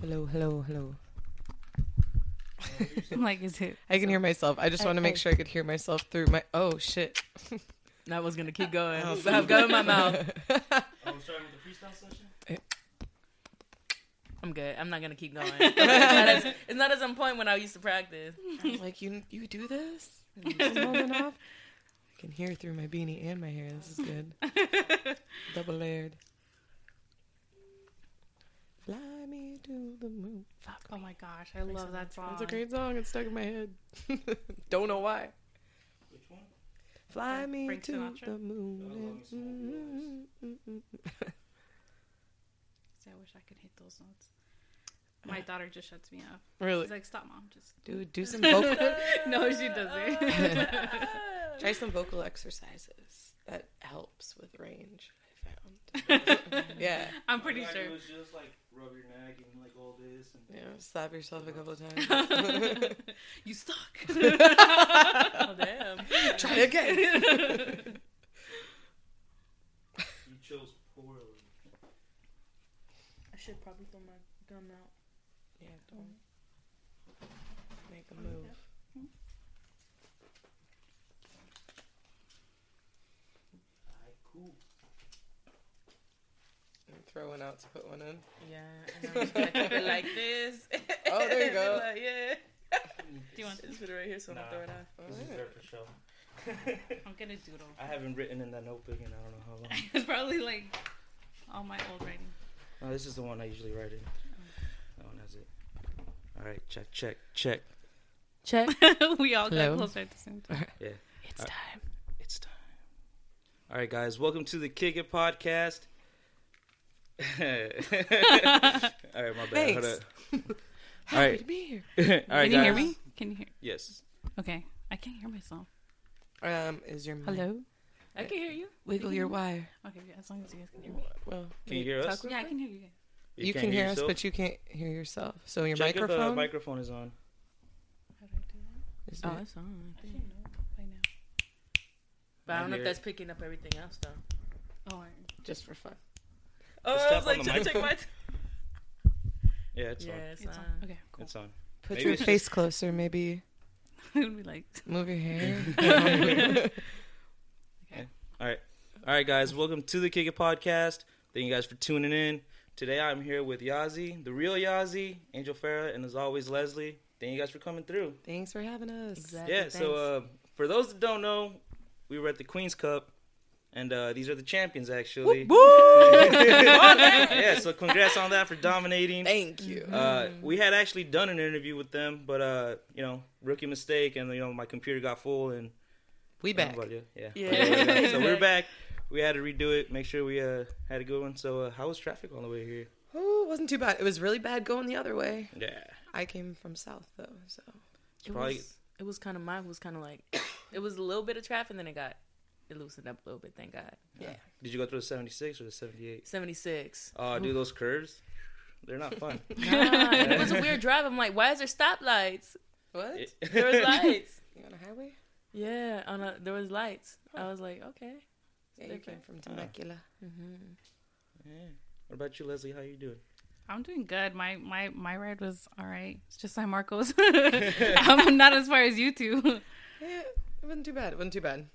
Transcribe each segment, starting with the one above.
Hello, hello, hello. I'm like, is it? I can hear myself. I just oh, I- want to make I- sure I could hear myself through my. Oh shit! I was gonna keep going. Oh, So I've got in my mouth. I was starting with the freestyle session. Eh. I'm good. I'm not gonna keep going. it's, not as, it's not as on point when I used to practice. I was like, you you do this? I'm holding off. I can hear through my beanie and my hair. This is good. Double layered. Fly me to the moon. Fuck. Oh my gosh, I love that song. It's a great song. It's stuck in my head. Don't know why. Which one? Fly me Frank to Sinatra? the moon. Oh, long small Mm, mm, mm, mm. See, I wish I could hit those notes. My daughter just shuts me up. Really? She's like, "Stop, mom." Just Dude, do some vocal. no, she doesn't. Try some vocal exercises. That helps with range. I found. yeah. I'm pretty sure. gotta do is just like rub your neck and like all this. And Yeah. Slap yourself a couple of times. You stuck. oh damn. Try again. You chose poorly. I should probably throw my gum out. yeah. Don't make a move. Alright, cool. And throw one out to put one in. Yeah, and I'm gonna keep it like this. Oh, there you go. Like, yeah. Do you want? Just put it right here so I don't Nah. throw it out. This is there for show. I'm gonna doodle. I haven't written in that notebook in I don't know how long. It's probably like all my old writing. No, this is the one I usually write in. That one has it. All right, check, check, check. Check. we all Hello? got closer at the same time. Yeah, It's Uh, time. it's time. All right, guys, welcome to the Kick It podcast. All right, my bad. Hold Thanks. up. Happy right. to be here. All right, Can you hear guys. me? Can you hear? Yes. Okay, I can't hear myself. Um, is your mic- Hello. I can hear you. Wiggle your wire. Okay, yeah, as long as you guys can hear me. Well, Can you hear us? talk- Yeah, I can hear you guys. You, can't can hear us, yourself? but you can't hear yourself. So your Check if microphone. the microphone is on. How do I do that? is Oh, it- it's on. I should know by now. But I don't know hear if that's picking up everything else though. Oh, I- just for fun. Oh, Just I was like, on the check, check my. mic. Yeah, it's yeah, on. it's, it's on. on. Okay, cool. It's on. Put Maybe your it's face closer, maybe. it would be like, Move your hair. Okay. All right. All right, guys. Welcome to the Kick It podcast. Thank you guys for tuning in. Today I'm here with Yazi, the real Yazi, Angel Farrah, and as always, Leslie. Thank you guys for coming through. Thanks for having us. Exactly. Yeah, so uh, for those that don't know, we were at the Queen's Cup, and uh, these are the champions, actually. yeah, so congrats on that for dominating. Thank you. Uh, we had actually done an interview with them, but uh, you know, rookie mistake, and you know, my computer got full, and we back. Yeah, yeah. Yeah. so we're back. We had to redo it, make sure we uh, had a good one. So, uh, how was traffic on the way here? Oh, it wasn't too bad. It was really bad going the other way. Yeah, I came from south though, so It Probably- was, it was kind of mine was kind of like it was a little bit of traffic, and then it got it loosened up a little bit. Thank God. yeah. did you go through the '76 or the '78? Seventy six. Oh, do those curves? They're not fun. Nah, it was a weird drive. I'm like, why is there stoplights? What? There was lights. You on a highway? Yeah, on a, there was lights. I was like, okay. Yeah, you came from Temecula. hmm yeah. What about you, Leslie? How are you doing? I'm doing good. My my my ride was all right. It's just San Marcos. I'm not as far as you two. Yeah, it wasn't too bad. It wasn't too bad.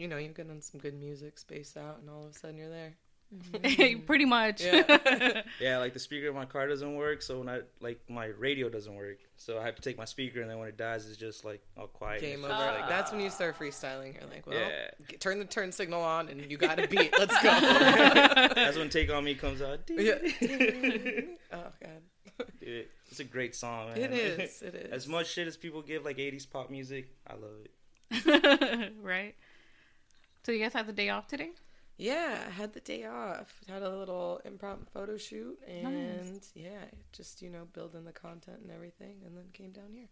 You know, you get on some good music, space out, and all of a sudden you're there. Mm-hmm. Pretty much. Yeah. Yeah, like the speaker in my car doesn't work, so when I like my radio doesn't work, so I have to take my speaker, and then when it dies, it's just like all quiet. Game over. just Like, like, that's when you ah. start freestyling. You're like, well, Yeah. g- turn the turn signal on, and you got a beat. Let's go. that's when "Take on Me" comes out. Yeah. oh god, Dude, it's a great song. Man. it is. It is. As much shit as people give like '80s pop music, I love it. right. So you guys had the day off today? Yeah, I had the day off. Had a little improv photo shoot, and yeah, just you know building the content and everything, and then came down here,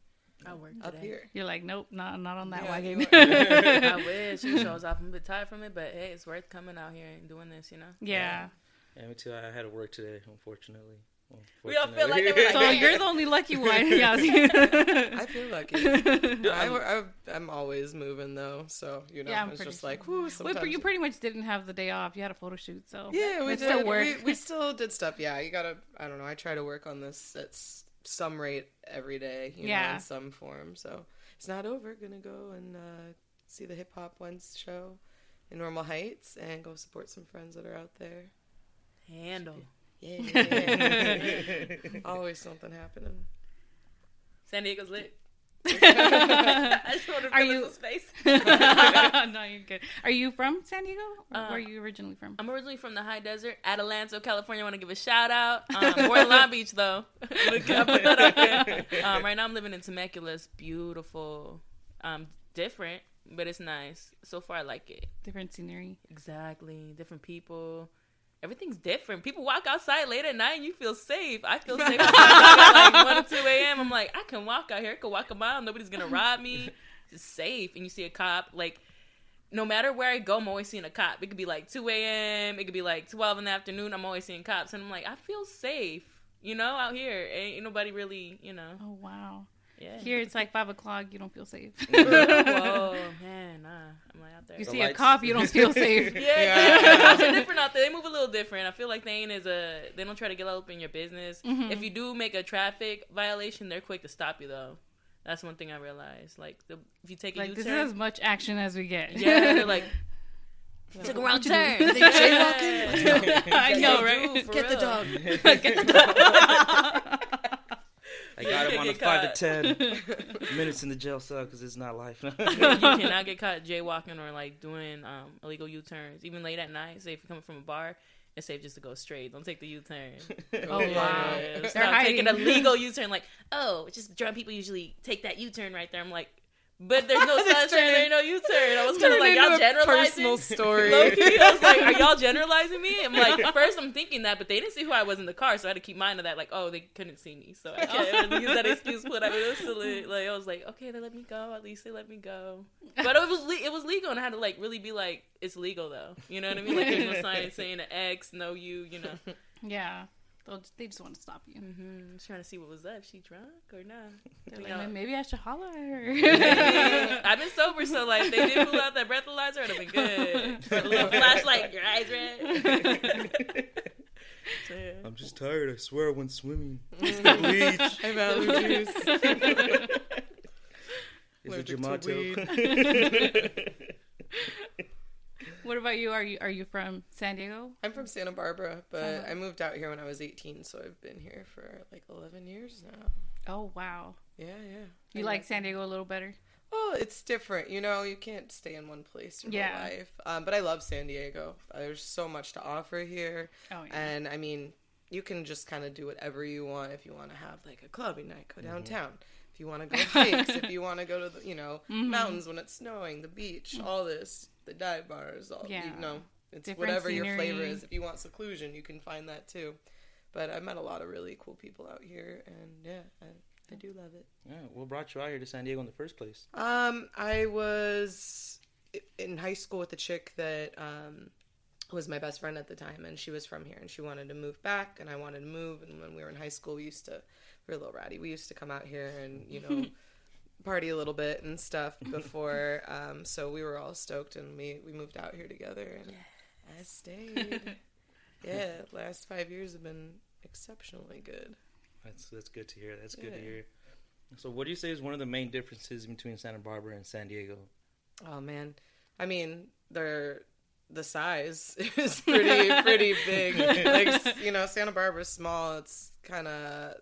I worked up today. here. You're like, nope, not not on that Yeah, wagon. I wish. You shows off. I'm a bit tired from it, but hey, it's worth coming out here and doing this. You know. yeah. Yeah, me too. I had to work today, unfortunately. We all feel like Fortunately. they So you're the only lucky one. Yeah. I feel lucky. I, I, I'm always moving though, so you know, Yeah, I'm it's pretty just sure. like, whoo. Wait, Sometimes but you pretty much didn't have the day off. You had a photo shoot, so Yeah, we did. still work. We, we still did stuff. Yeah, you gotta. I don't know. I try to work on this at some rate every day. You know, Yeah. in some form. So it's not over. Gonna go and uh, see the Hip Hop Ones show in Normal Heights and go support some friends that are out there. Handle. Yeah, always something happening. San Diego's lit. I just want to Are fill you- space. no, you're good. Are you from San Diego? Or Uh, where are you originally from? I'm originally from the high desert, Adelanto, California. I want to give a shout out. Um, born in Long Beach, though. Can I put that out there? um, right now, I'm living in Temecula. It's beautiful, um, different, but it's nice. So far, I like it. Different scenery. Exactly, different people. Everything's different. People walk outside late at night and you feel safe. I feel safe outside at like 1 or 2 a.m. I'm like, I can walk out here. I can walk a mile. Nobody's going to rob me. It's safe. And you see a cop. Like, no matter where I go, I'm always seeing a cop. It could be like 2 a.m. It could be like 12 in the afternoon. I'm always seeing cops. And I'm like, I feel safe. You know, out here. Ain't, ain't nobody really, you know. Oh wow. Yeah. Here it's like five o'clock. You don't feel safe. Whoa, man. Nah. I'm like out there. You The see a cop, you don't feel safe. Yeah, Yeah. yeah. cops are different out there. They move a little different. I feel like they ain't as a. They don't try to get up in your business. Mhm. If you do make a traffic violation, they're quick to stop you though. That's one thing I realized. Like the, if you take a Like this is U-turn, as much action as we get. yeah, they're like took a wrong turn. Are they jaywalking? I know, They right? do, for Get the dog. Get the dog. I got him on a Get five caught. to ten minutes in the jail cell because it's not life. you cannot get caught jaywalking or like doing um, illegal U-turns, even late at night. Say if you're coming from a bar, it's safe just to go straight. Don't take the U-turn. Oh, wow. Stop They're taking a legal U-turn. Like, oh, just drunk people usually take that U-turn right there. I'm like, but there's no. There ain't no U-turn. I was kind of like, y'all generalizing. personal story. Low key, I was like, are y'all generalizing me? I'm like, first I'm thinking that, but they didn't see who I was in the car, so I had to keep mind of that. Like, oh, they couldn't see me, so I can't use that excuse. But I was like, I was like, okay, they let me go. At least they let me go. But it was le- it was legal, and I had to like really be like, it's legal though. You know what I mean? Like, there's no sign saying an X, no you. You know. Yeah. They'll just, they just want to stop you. Mm-hmm. Just trying to see what was up. She drunk or not? They're Yeah. like, maybe I should holler at her. I've been sober, so like they didn't pull out that breathalyzer, it'd have been good. Or the little flashlight, your eyes red. So, yeah. I'm just tired. I swear I went swimming. It's the bleach. I value juice. Is it Allergic to Jamato? what about you? Are you are you from San Diego? I'm from Santa Barbara, but Santa- I moved out here when I was 18, so I've been here for like 11 years now. Oh wow. Yeah, yeah. You I like love San. Diego a little better? Well, it's different. You know, you can't stay in one place your Yeah. whole life. Um, but I love San Diego. Uh, There's so much to offer here. Oh yeah. And I mean, you can just kind of do whatever you want. If you want to have like a clubbing night, go downtown. If you want to go hikes, if you want to go to the, you know, Mhm. mountains when it's snowing, the beach, all this, the dive bars, all, Yeah. you know, it's Different whatever your flavor is. If you want seclusion, you can find that too. But I met a lot of really cool people out here, and yeah, I, I do love it. yeah, what brought you out here to San Diego in the first place? Um, I was in high school with a chick that um was my best friend at the time, and she was from here, and she wanted to move back, and I wanted to move. And when we were in high school, we used to we were a little ratty. We used to come out here and you know party a little bit and stuff before. um, so we were all stoked, and we we moved out here together, and I stayed. yeah, last five years have been exceptionally good. That's that's good to hear. That's good to hear. So, what do you say is one of the main differences between Santa Barbara and San Diego? Oh man, I mean they're the size is pretty pretty big. Like you know, Santa Barbara's small. It's kind of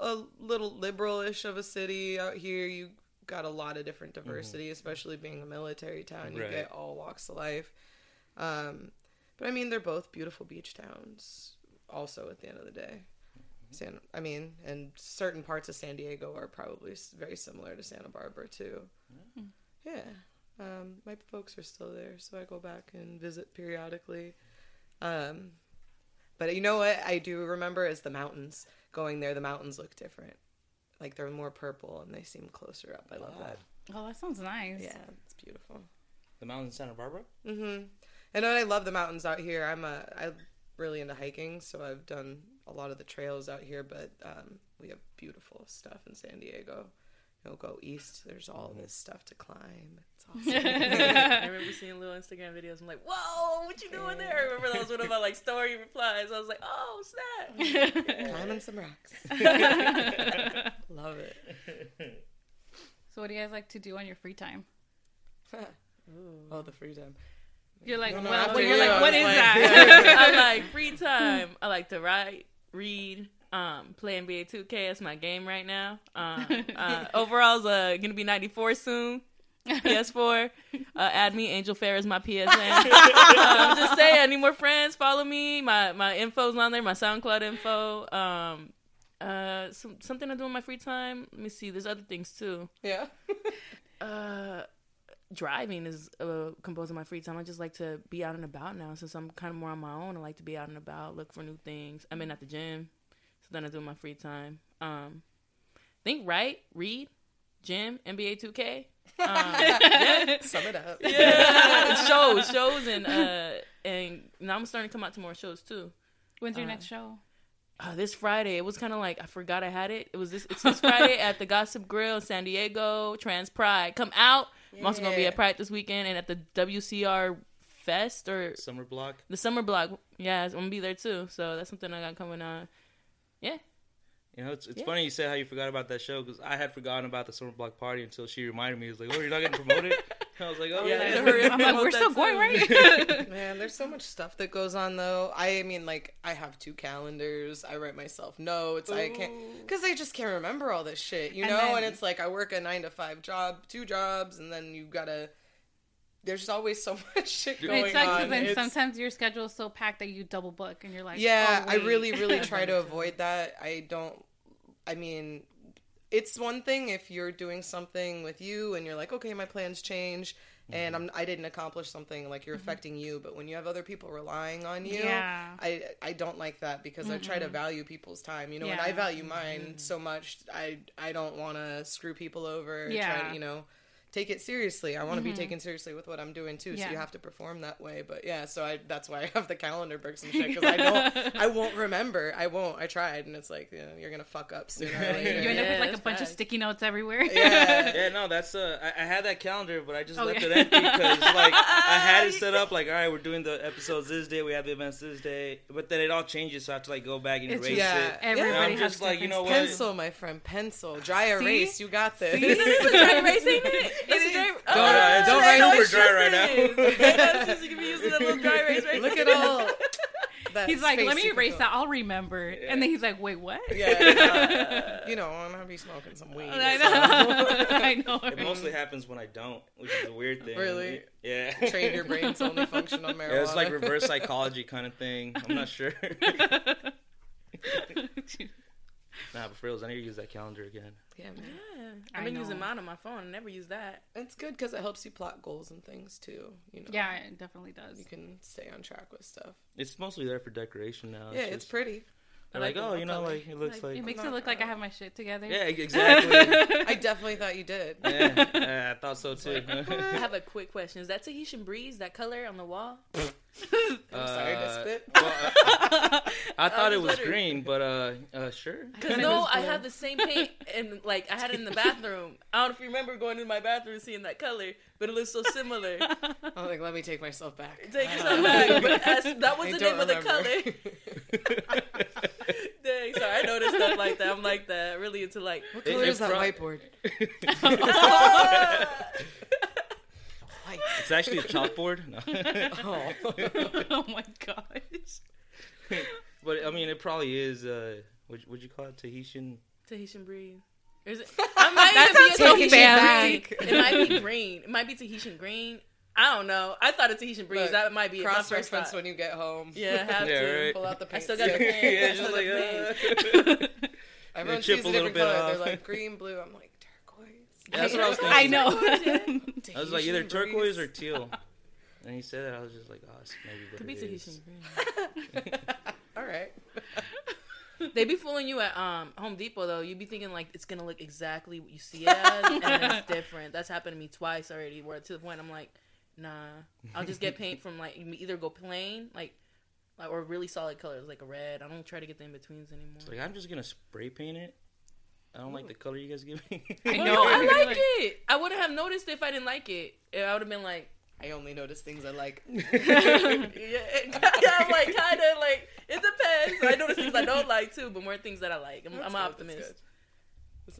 a little liberal-ish of a city out here. You got a lot of different diversity, especially being a military town. You Right. get all walks of life. Um, but I mean, they're both beautiful beach towns. Also, at the end of the day. San, I mean, and certain parts of San Diego are probably very similar to Santa Barbara too. Yeah. Um, my folks are still there, so I go back and visit periodically. Um, but you know what I do remember is the mountains. Going there, the mountains look different. Like they're more purple and they seem closer up. I love Wow. that. oh, that sounds nice. Yeah, it's beautiful. The mountains in Santa Barbara? Mm hmm And I love the mountains out here. I'm a I'm really into hiking, so I've done a lot of the trails out here, but um, we have beautiful stuff in San Diego. You'll go east. There's all mm-hmm. this stuff to climb. It's awesome. I remember seeing little Instagram videos. I'm like, whoa, what you doing there? I remember that was one of my like story replies. I was like, oh snap. Climbing some rocks. Love it. So, what do you guys like to do on your free time? oh, the free time. You're like, No, no, well, you're you, like, I what was is like- that? I like free time. I like to write, read, um, play NBA 2K. That's my game right now. Um, uh, overall's uh, gonna be 94 soon. PS4. Uh, add me. Angel Fair is my PSN. um, just say I need more friends. Follow me. My my info's on there. My SoundCloud info. Um, uh, some, something I do in my free time. Let me see. There's other things too. Yeah. Uh, driving is uh, composed of my free time. I just like to be out and about now since I'm kind of more on my own. I like to be out and about, look for new things. I'm in at the gym, so then I do my free time. Um, think right, read, gym, NBA 2K. Um, yeah, Sum it up. yeah, shows, shows, and uh, and now I'm starting to come out to more shows too. When's your Uh, next show? Uh, this Friday, it was kind of like I forgot I had it. It was this. It's this Friday at the Gossip Grill, in San Diego. Trans Pride, come out. I'm also gonna be at Pride this weekend and at the WCR Fest or Summer block. the Summer Block. Yeah, I'm gonna be there too. So that's something I got coming on. Yeah, You know, it's, it's Yeah. funny you said how you forgot about that show because I had forgotten about the summer block party until she reminded me. It was like, "Oh, you're not getting promoted." I was like, "Oh Yeah, yeah." I had to hurry up I'm like, we're still going, too. right? Man, there's so much stuff that goes on though. I mean, like, I have two calendars. I write myself notes. I can't because I just can't remember all this shit, you And know. then- and it's like I work a nine to five job, two jobs, and then you gotta. There's always so much shit going it sucks on. because then It's- sometimes your schedule is so packed that you double book and you're like, yeah, oh, I really, really try to avoid that. I don't. I mean, it's one thing if you're doing something with you and you're like, okay, my plans change, and mm-hmm. I'm I didn't accomplish something like you're mm-hmm. affecting you. But when you have other people relying on you, Yeah. I I don't like that because I try to mm-hmm. value people's time. You know, and I value mine so much. I I don't want to screw people over. Yeah. to, you know. Take it seriously. I want to be taken seriously with what I'm doing too. So you have to perform that way. But yeah, so I that's why I have the calendar books and shit because I don't I won't remember. I won't. I tried, and it's like you know, you're gonna fuck up sooner later. You end up with like a that's bunch of sticky notes everywhere. yeah. Yeah, no, that's uh, I, I had that calendar, but I just left Okay. it empty because like I had it set up like, all right, we're doing the episodes this day, we have the events this day, but then it all changes, so I have to like go back and It's erase just- it. Yeah. And Everybody I'm has just like, you know what? Pencil, my friend, pencil. Dry erase. You got this. It's a dry erase, it? It's uh, uh, uh, a dry. Don't- oh, don't write know super dry right now. just this. Just- you can be using that little dry erase right Look at all. That He's like, let me erase fill. that. I'll remember. And then he's like, wait, what? Yeah. you know, I'm gonna be smoking some weed. I so- know. I know. It mostly happens when I don't, which is a weird thing. Really? Yeah. Train your brain to only function on marijuana. Yeah, it's like reverse psychology kind of thing. I'm not sure. Nah, but for reals, I need to use that calendar again. yeah, man. Yeah, I I've been using mine on my phone. I never use that. It's good because it helps you plot goals and things too. You know. yeah, it definitely does. You can stay on track with stuff. It's mostly there for decoration now. yeah, it's just- pretty. They're like, like oh, you know, color. like it looks like. It makes not- it look like I have my shit together. yeah, exactly. I definitely thought you did. yeah, yeah, I thought so too. I have a quick question. Is that Tahitian breeze, that color on the wall? I'm sorry to Uh, spit. well, I, I thought it was was wondering. green, but uh, uh sure. Because no, I blue. have the same paint, and like I had it in the bathroom. I don't know if you remember going in my bathroom and seeing that color, but it looks so similar. I'm like, let me take myself back. Take yourself back, but as, that was I the don't name of the color. Dang, sorry, I noticed stuff like that. I'm like that, really into like. what It- color it is that pro- whiteboard? White. It's actually a chalkboard. No. Oh. oh my gosh. but I mean, it probably is. Uh, what would you call it? Tahitian. Tahitian breeze. Or is it? I might That even be a Tahitian fancy. green. It might be green. It might be Tahitian green. I don't know. I thought it's Tahitian breeze. Look, that might be Cross first reference when you get home. Yeah, have Yeah, to. right. Pull out the I paint. still got the stick. paint. yeah, I it's still just like. Uh, Everyone chip sees a a little different bit color. off. They're like green, blue. I'm like turquoise. Yeah, that's what I was thinking. I know. I was like either turquoise or teal. And he said that I was just like, oh, it's maybe what Could be Tahitian green. All right. They be fooling you at um Home Depot though. You be thinking like it's gonna look exactly what you see it as, and it's different. That's happened to me twice already. Where to the point I'm like, nah, I'll just get paint from like either go plain, like like or really solid colors like a red. I don't try to get the in betweens anymore. Like I'm just gonna spray paint it. I don't like the color you guys give me. I Well, know. I like like- it. I wouldn't have noticed if I didn't like it. I would have been like, I only notice things I like. yeah, I'm like kind of like it depends. I notice things I don't like too, but more things that I like. I'm, I'm good, an optimist.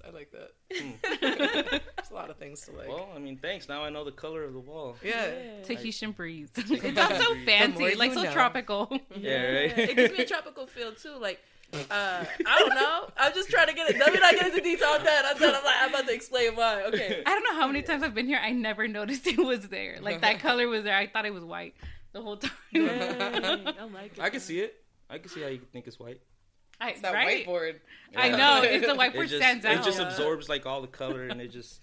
I like that. Hmm. There's a lot of things to like. well, I mean, thanks. Now I know the color of the wall. yeah. Tahitian breeze. Tahitian it sounds so breeze. The more fancy, like so know. tropical. Yeah, right. it gives me a tropical feel too. Like, uh, I don't know. I'm just trying to get it. Let me not get into detail on that. I thought I'm like I'm about to explain why. Okay. I don't know how many times I've been here. I never noticed it was there. Like that color was there. I thought it was white the whole time. Dang, I like it. I can see it. I can see how you think it's white. I, It's that right? whiteboard. I know. It's the It whiteboard just, stands it out. just Yeah. absorbs like all the color and it just.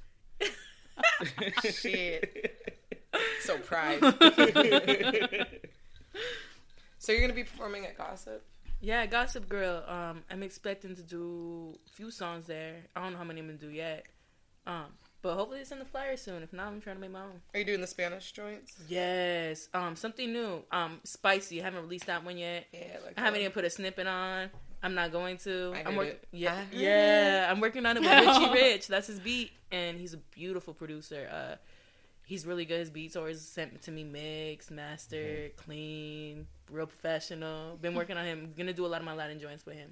Shit. So pride. So you're gonna be performing at Gossip? Yeah, Gossip Grill. Um, I'm expecting to do a few songs there. I don't know how many I'm gonna do yet. Um, but hopefully it's in the flyer soon. If not, I'm trying to make my own. Are you doing the Spanish joints? Yes. Um, something new. Um, spicy. I haven't released that one yet. Yeah, like I haven't even put a snippet on. I'm not going to. I am working. it. Yeah, yeah. I'm working on it with Richie Rich. That's his beat, and he's a beautiful producer. Uh, he's really good. His beats always sent to me mixed, mastered, clean, real professional. Been working on him. Gonna do a lot of my Latin joints with him.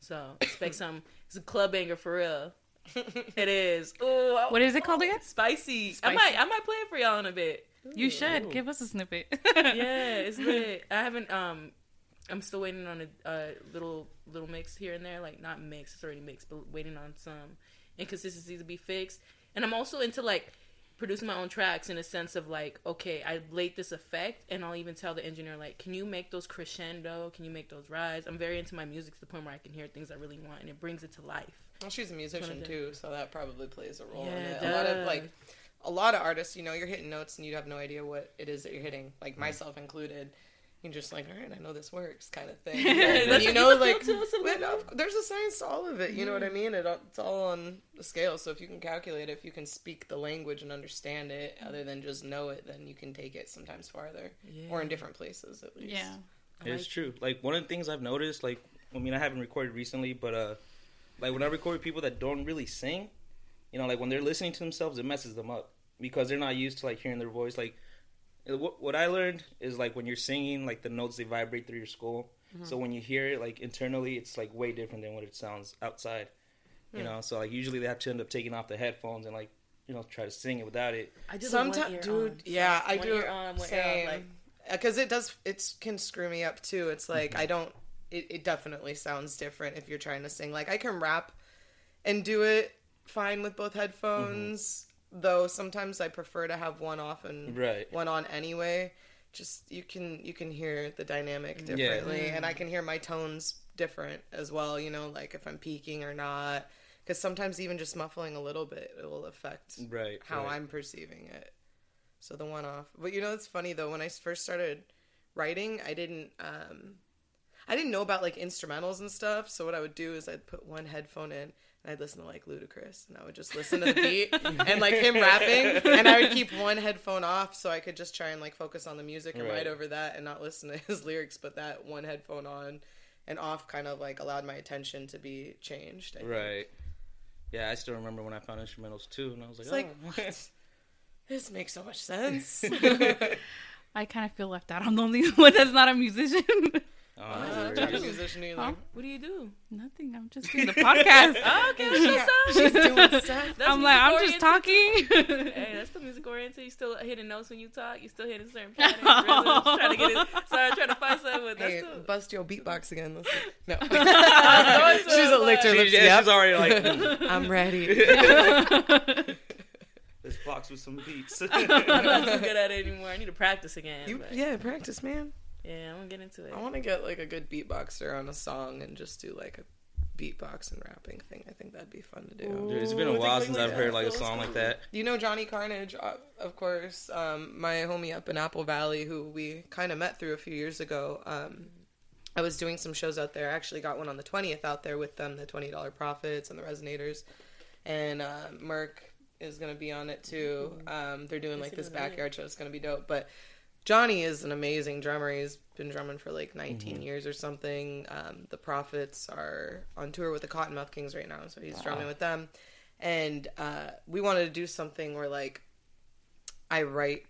So expect some. It's a club banger for real. it is. Ooh, what is it called again? Spicy. I might. I might play it for y'all in a bit. You should Ooh. give us a snippet. yeah, it's lit. I haven't. Um, I'm still waiting on a, a little little mix here and there. Like not mix, it's already mixed, but waiting on some inconsistencies to be fixed. And I'm also into like producing my own tracks in a sense of like, okay, I laid this effect, and I'll even tell the engineer like, can you make those crescendo? Can you make those rise? I'm very into my music to the point where I can hear things I really want, and it brings it to life. Well, she's a musician too, so that probably plays a role Yeah, in it it. A lot of like a lot of artists, you know, you're hitting notes and you have no idea what it is that you're hitting. Like mm. myself included. You're just like, all right, I know this works, kind of thing. That's and you know, like, feel too, so but no, there's a science to all of it. You know what I mean? It, it's all on the scale. So if you can calculate it, if you can speak the language and understand it, other than just know it, then you can take it sometimes farther, Yeah. or in different places at least. yeah. I It's like true. Like one of the things I've noticed, like I mean, I haven't recorded recently, but uh, like when I record people that don't really sing, you know, like when they're listening to themselves, it messes them up because they're not used to like hearing their voice. Like what what I learned is like when you're singing, like the notes they vibrate through your skull. Mm-hmm. So when you hear it like internally, it's like way different than what it sounds outside. You mm. know, so like usually they have to end up taking off the headphones and like you know try to sing it without it. I do Sometimes, dude, on. yeah, I One do. ear on, one ear off, same. like- uh, because it does it can screw me up too it's like Mm-hmm. i don't it, it definitely sounds different if you're trying to sing like i can rap and do it fine with both mm-hmm. headphones though sometimes i prefer to have one off and Right. one on anyway just you can you can hear the dynamic Yeah. differently and i can hear my tones different as well you know like if i'm peaking or not because sometimes even just muffling a little bit it will affect Right. how right. I'm perceiving it. So the one off. But you know it's funny though, when I first started writing, I didn't um I didn't know about like instrumentals and stuff. So what I would do is I'd put one headphone in and I'd listen to like Ludacris and I would just listen to the beat and like him rapping and I would keep one headphone off so I could just try and like focus on the music and Right. write over that and not listen to his lyrics, but that one headphone on and off kind of like allowed my attention to be changed. I think. Right. Yeah, I still remember when I found instrumentals too, and I was like, It's like oh. what? This makes so much sense. I kind of feel left out. I'm the only one that's not a musician. Oh, I'm no not musician either. Huh? What do you do? Nothing. I'm just doing the podcast. Oh, okay, that's what's up. She's doing stuff. That's I'm like, I'm just talking. Hey, that's the music oriented. You still hitting notes when you talk. You still hitting certain patterns. rhythms, trying to get it. Sorry, trying to find something. That's Hey, still. bust your beatbox again. Let's. No. She's a it, licked her lips. She- yeah, Yep. she's already like, "Mm, I'm ready. let's box with some beats. I'm not too good at it anymore. I need to practice again. You, but yeah, practice, man. Yeah, I'm gonna get into it. I want to get like a good beatboxer on a song and just do like a beatbox and rapping thing. I think that'd be fun to do. Dude, it's been a while since I've heard like a song like that. You know Johnny Carnage, uh, of course. Um, my homie up in Apple Valley, who we kind of met through a few years ago. Um, I was doing some shows out there. I actually got one on the twentieth out there with them, the twenty dollar profits and the resonators, and uh, Merc is gonna be on it too. Um, they're doing like this backyard show. It's gonna be dope. But Johnny is an amazing drummer. He's been drumming for like 19 Mm-hmm. years or something. Um, the Prophets are on tour with the Kottonmouth Kings right now, so he's drumming with them. And uh, we wanted to do something where like I write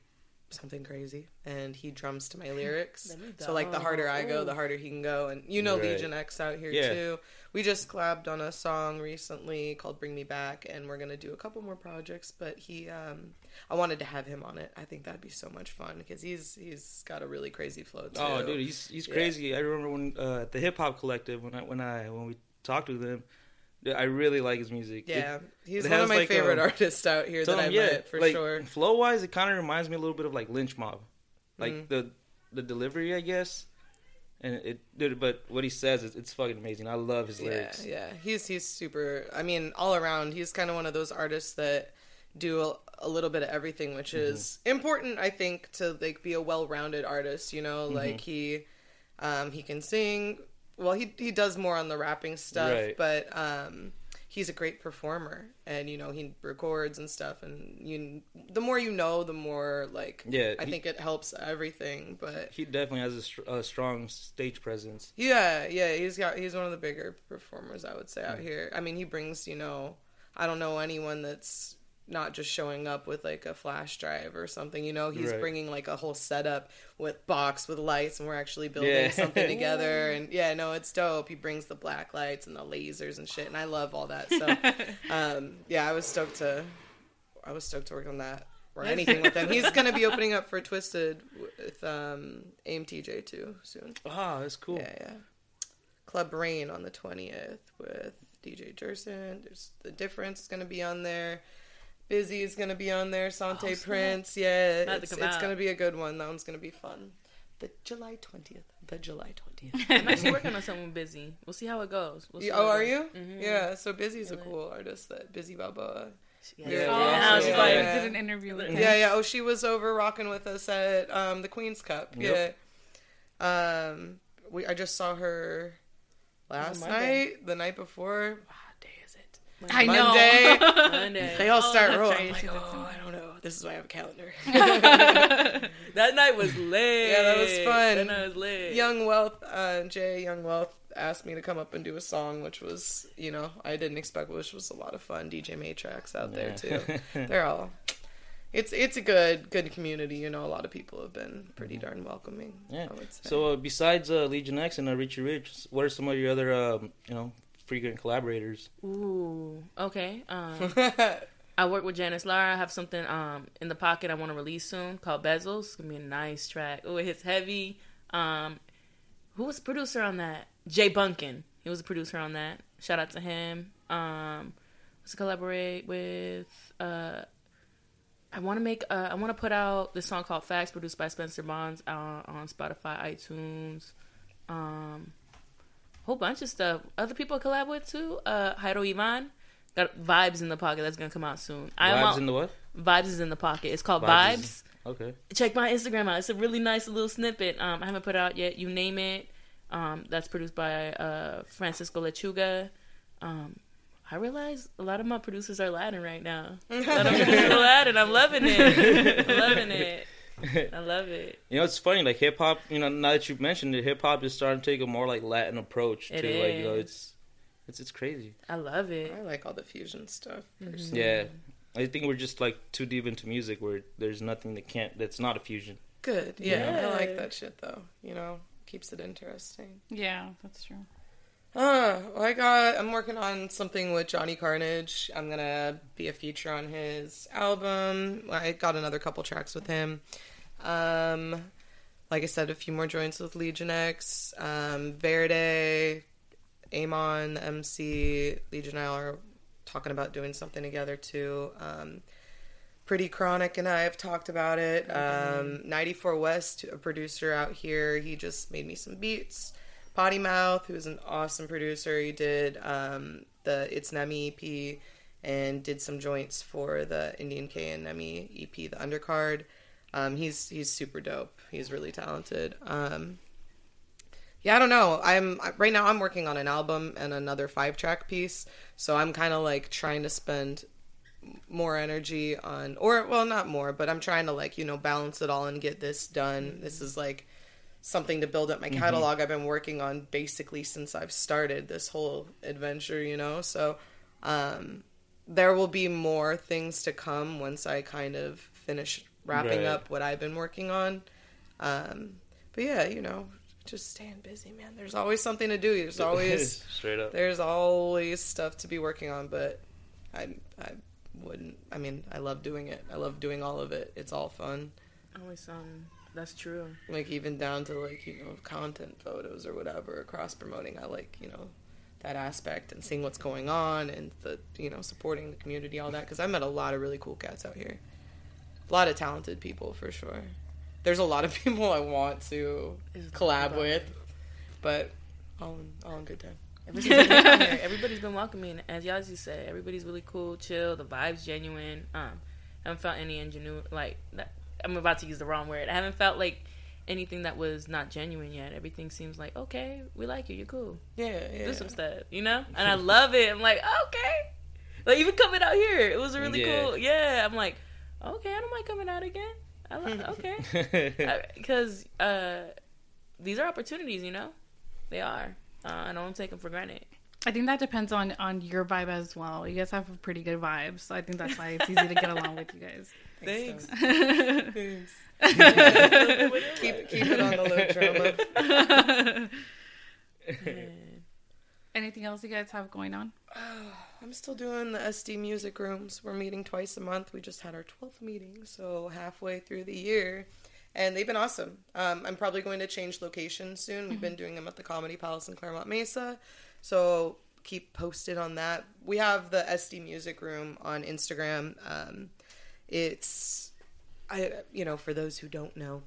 something crazy and he drums to my lyrics. So like the harder I go, go. the harder he can go. And you know Right. Legion X out here Yeah. too. We just collabed on a song recently called "Bring Me Back," and we're gonna do a couple more projects. But he, um, I wanted to have him on it. I think that'd be so much fun because he's he's got a really crazy flow too. Oh, dude, he's he's Yeah. crazy. I remember when uh, at the hip hop collective when I when I when we talked with him, dude, I really like his music. yeah, he's it one of my like, favorite um, artists out here It, that I yeah, met for like, sure. Flow wise, it kind of reminds me a little bit of like Lynch Mob, like Mm. the the delivery, I guess. And it, dude, but what he says is it's fucking amazing. I love his Yeah, lyrics. yeah, he's he's super. I mean, all around, he's kind of one of those artists that do a, a little bit of everything, which Mm-hmm. is important, I think, to like be a well-rounded artist. You know, Mm-hmm. like he, um, he can sing. Well, he he does more on the rapping stuff, Right. but um, he's a great performer, and you know he records and stuff. And you, the more you know, the more like Yeah, I he- think it helps everything. But He definitely has a, a strong stage presence. yeah, yeah, he's got he's one of the bigger performers I would say out here. I mean, he brings, you know, I don't know anyone that's not just showing up with like a flash drive or something, you know, he's Right. bringing like a whole setup with box with lights and we're actually building Yeah. something together and yeah, no, it's dope. He brings the black lights and the lasers and shit and I love all that. So, um yeah, I was stoked to I was stoked to work on that or anything with him. He's going to be opening up for Twiztid with um AMTJ too soon. Ah, that's cool. Yeah, yeah. Club Rain on the twentieth with DJ Jerson. There's the difference is gonna be on there. Busy is gonna be on there. Sante Oh. Prince. Yeah, About it's, it's gonna be a good one. That one's gonna be fun. The July twentieth. The July twentieth. I'm actually working on something busy. We'll see how it goes. We'll see oh, how it are goes. you? Mhm. Yeah. So Busy's a Really? cool artist. That Busy Balboa. Yeah. Yeah, Oh, yeah, she's like, yeah. did an interview with him. Yeah, yeah. Oh, she was over rocking with us at um, the Queen's Cup. Yep. Yeah. Um, we I just saw her last night, the night before. What day is it? I know. Monday. Monday. They all Oh, start that's rolling. I'm like, oh, I don't know. This is why I have a calendar. That night was lit. Yeah, that was fun. That night was lit. Young Wealth, uh, Jay Young Wealth asked me to come up and do a song, which was, you know, I didn't expect, which was a lot of fun. DJ Matrax out there too. They're all. It's it's a good good community. You know, a lot of people have been pretty darn welcoming. Yeah. I would say. So uh, besides uh, Legion X and uh, Richie Rich, what are some of your other um, you know frequent collaborators? Ooh. Okay. Um, I work with Janice Lara. I have something um in the pocket I want to release soon called Bezels. It's gonna be a nice track. Oh, it hits heavy. Um, who was the producer on that? Jay Bunkin. He was a producer on that. Shout out to him. Um, let's collaborate with. Uh, I want to make. Uh, I want to put out this song called "Facts," produced by Spencer Bonds uh, on Spotify, iTunes. Um, whole bunch of stuff. Other people I collab with too. Uh, Jairo Ivan got vibes in the pocket. That's gonna come out soon. I'm Vibes out- in the what? vibes is in the pocket. It's called Vibes Vibes. Okay. Check my Instagram out. It's a really nice little snippet. Um, I haven't put it out yet. You name it. Um, that's produced by uh, Francisco Lechuga. Um, I realize a lot of my producers are Latin right now. A lot of producers are Latin. I'm loving it. I'm loving it. I love it. You know, it's funny. Like hip hop. You know, now that you've mentioned it, hip hop is starting to take a more like Latin approach It to like you know it's it's it's crazy. I love it. I like all the fusion stuff. Mm-hmm. Yeah. I think we're just like too deep into music where there's nothing that can't that's not a fusion. Good. Yeah, I like that shit though. You know, keeps it interesting. Yeah, that's true. Uh, well, I got. I'm working on something with Johnny Carnage. I'm gonna be a feature on his album. I got another couple tracks with him. Um, like I said, a few more joints with Legion X. Um, Verde, Amon, MC, Legion I are talking about doing something together too. Um, Pretty Chronic and I have talked about it. Um, 94 West, a producer out here, he just made me some beats. Potty Mouth, who's an awesome producer, he did um, the It's Nemi EP and did some joints for the Indian K and Nemi EP, the undercard. Um, he's he's super dope. He's really talented. Um, yeah, I don't know. I'm right now. I'm working on an album and another five track piece, so I'm kind of like trying to spend more energy on or well not more but i'm trying to like you know balance it all and get this done this is like something to build up my catalog i've been working on basically since i've started this whole adventure you know so um there will be more things to come once i kind of finish wrapping Right. up what i've been working on um but yeah you know just staying busy man there's always something to do there's always straight up. there's always stuff to be working on, but I I wouldn't. I mean, I love doing it. I love doing all of it. It's all fun. Always some. That's true. Like even down to like you know content photos or whatever, cross promoting. I like you know that aspect and seeing what's going on and the you know supporting the community, all that. Because I met a lot of really cool cats out here. A lot of talented people for sure. There's a lot of people I want to It's collab with, but all in all in good time. Everybody's been welcoming. Everybody's been welcoming. As Yazi said, everybody's really cool, chill. The vibes genuine. Um, I haven't felt any ingenuity. Like that, I'm about to use the wrong word. I haven't felt like anything that was not genuine yet. Everything seems like okay. We like you. You're cool. Yeah, yeah. Do some stuff, you know. And I love it. I'm like okay. Like even coming out here, it was really Yeah. cool. Yeah, I'm like okay. I don't mind coming out again. I like okay because uh, these are opportunities, you know. They are. Uh, I don't take them for granted. I think that depends on on your vibe as well. You guys have a pretty good vibe, so I think that's why it's easy to get along with you guys. Thanks. Thanks. keep keep it on the low drama. Anything else you guys have going on? I'm still doing the SD music rooms. We're meeting twice a month. We just had our 12th meeting, so halfway through the year. And they've been awesome. Um, I'm probably going to change location soon. We've been doing them at the Comedy Palace in Clairemont Mesa. So keep posted on that. We have the SD Music Room on Instagram. Um, it's, I, you know, for those who don't know,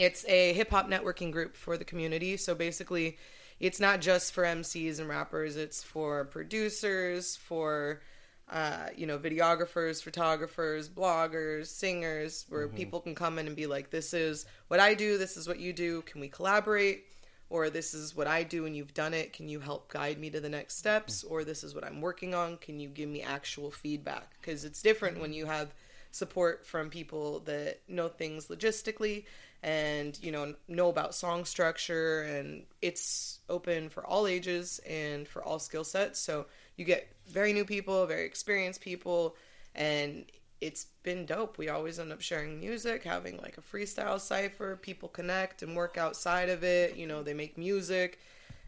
it's a hip hop networking group for the community. So basically, it's not just for MCs and rappers. It's for producers, for uh, you know, videographers, photographers, bloggers, singers, where people can come in and be like, "This is what I do. This is what you do. Can we collaborate?" Or this is what I do and you've done it. Can you help guide me to the next steps? Mm-hmm. Or this is what I'm working on. Can you give me actual feedback? Because it's different when mm-hmm. you have support from people that know things logistically and you know know about song structure and it's open for all ages and for all skill sets so you get very new people very experienced people and it's been dope we always end up sharing music having like a freestyle cipher people connect and work outside of it you know they make music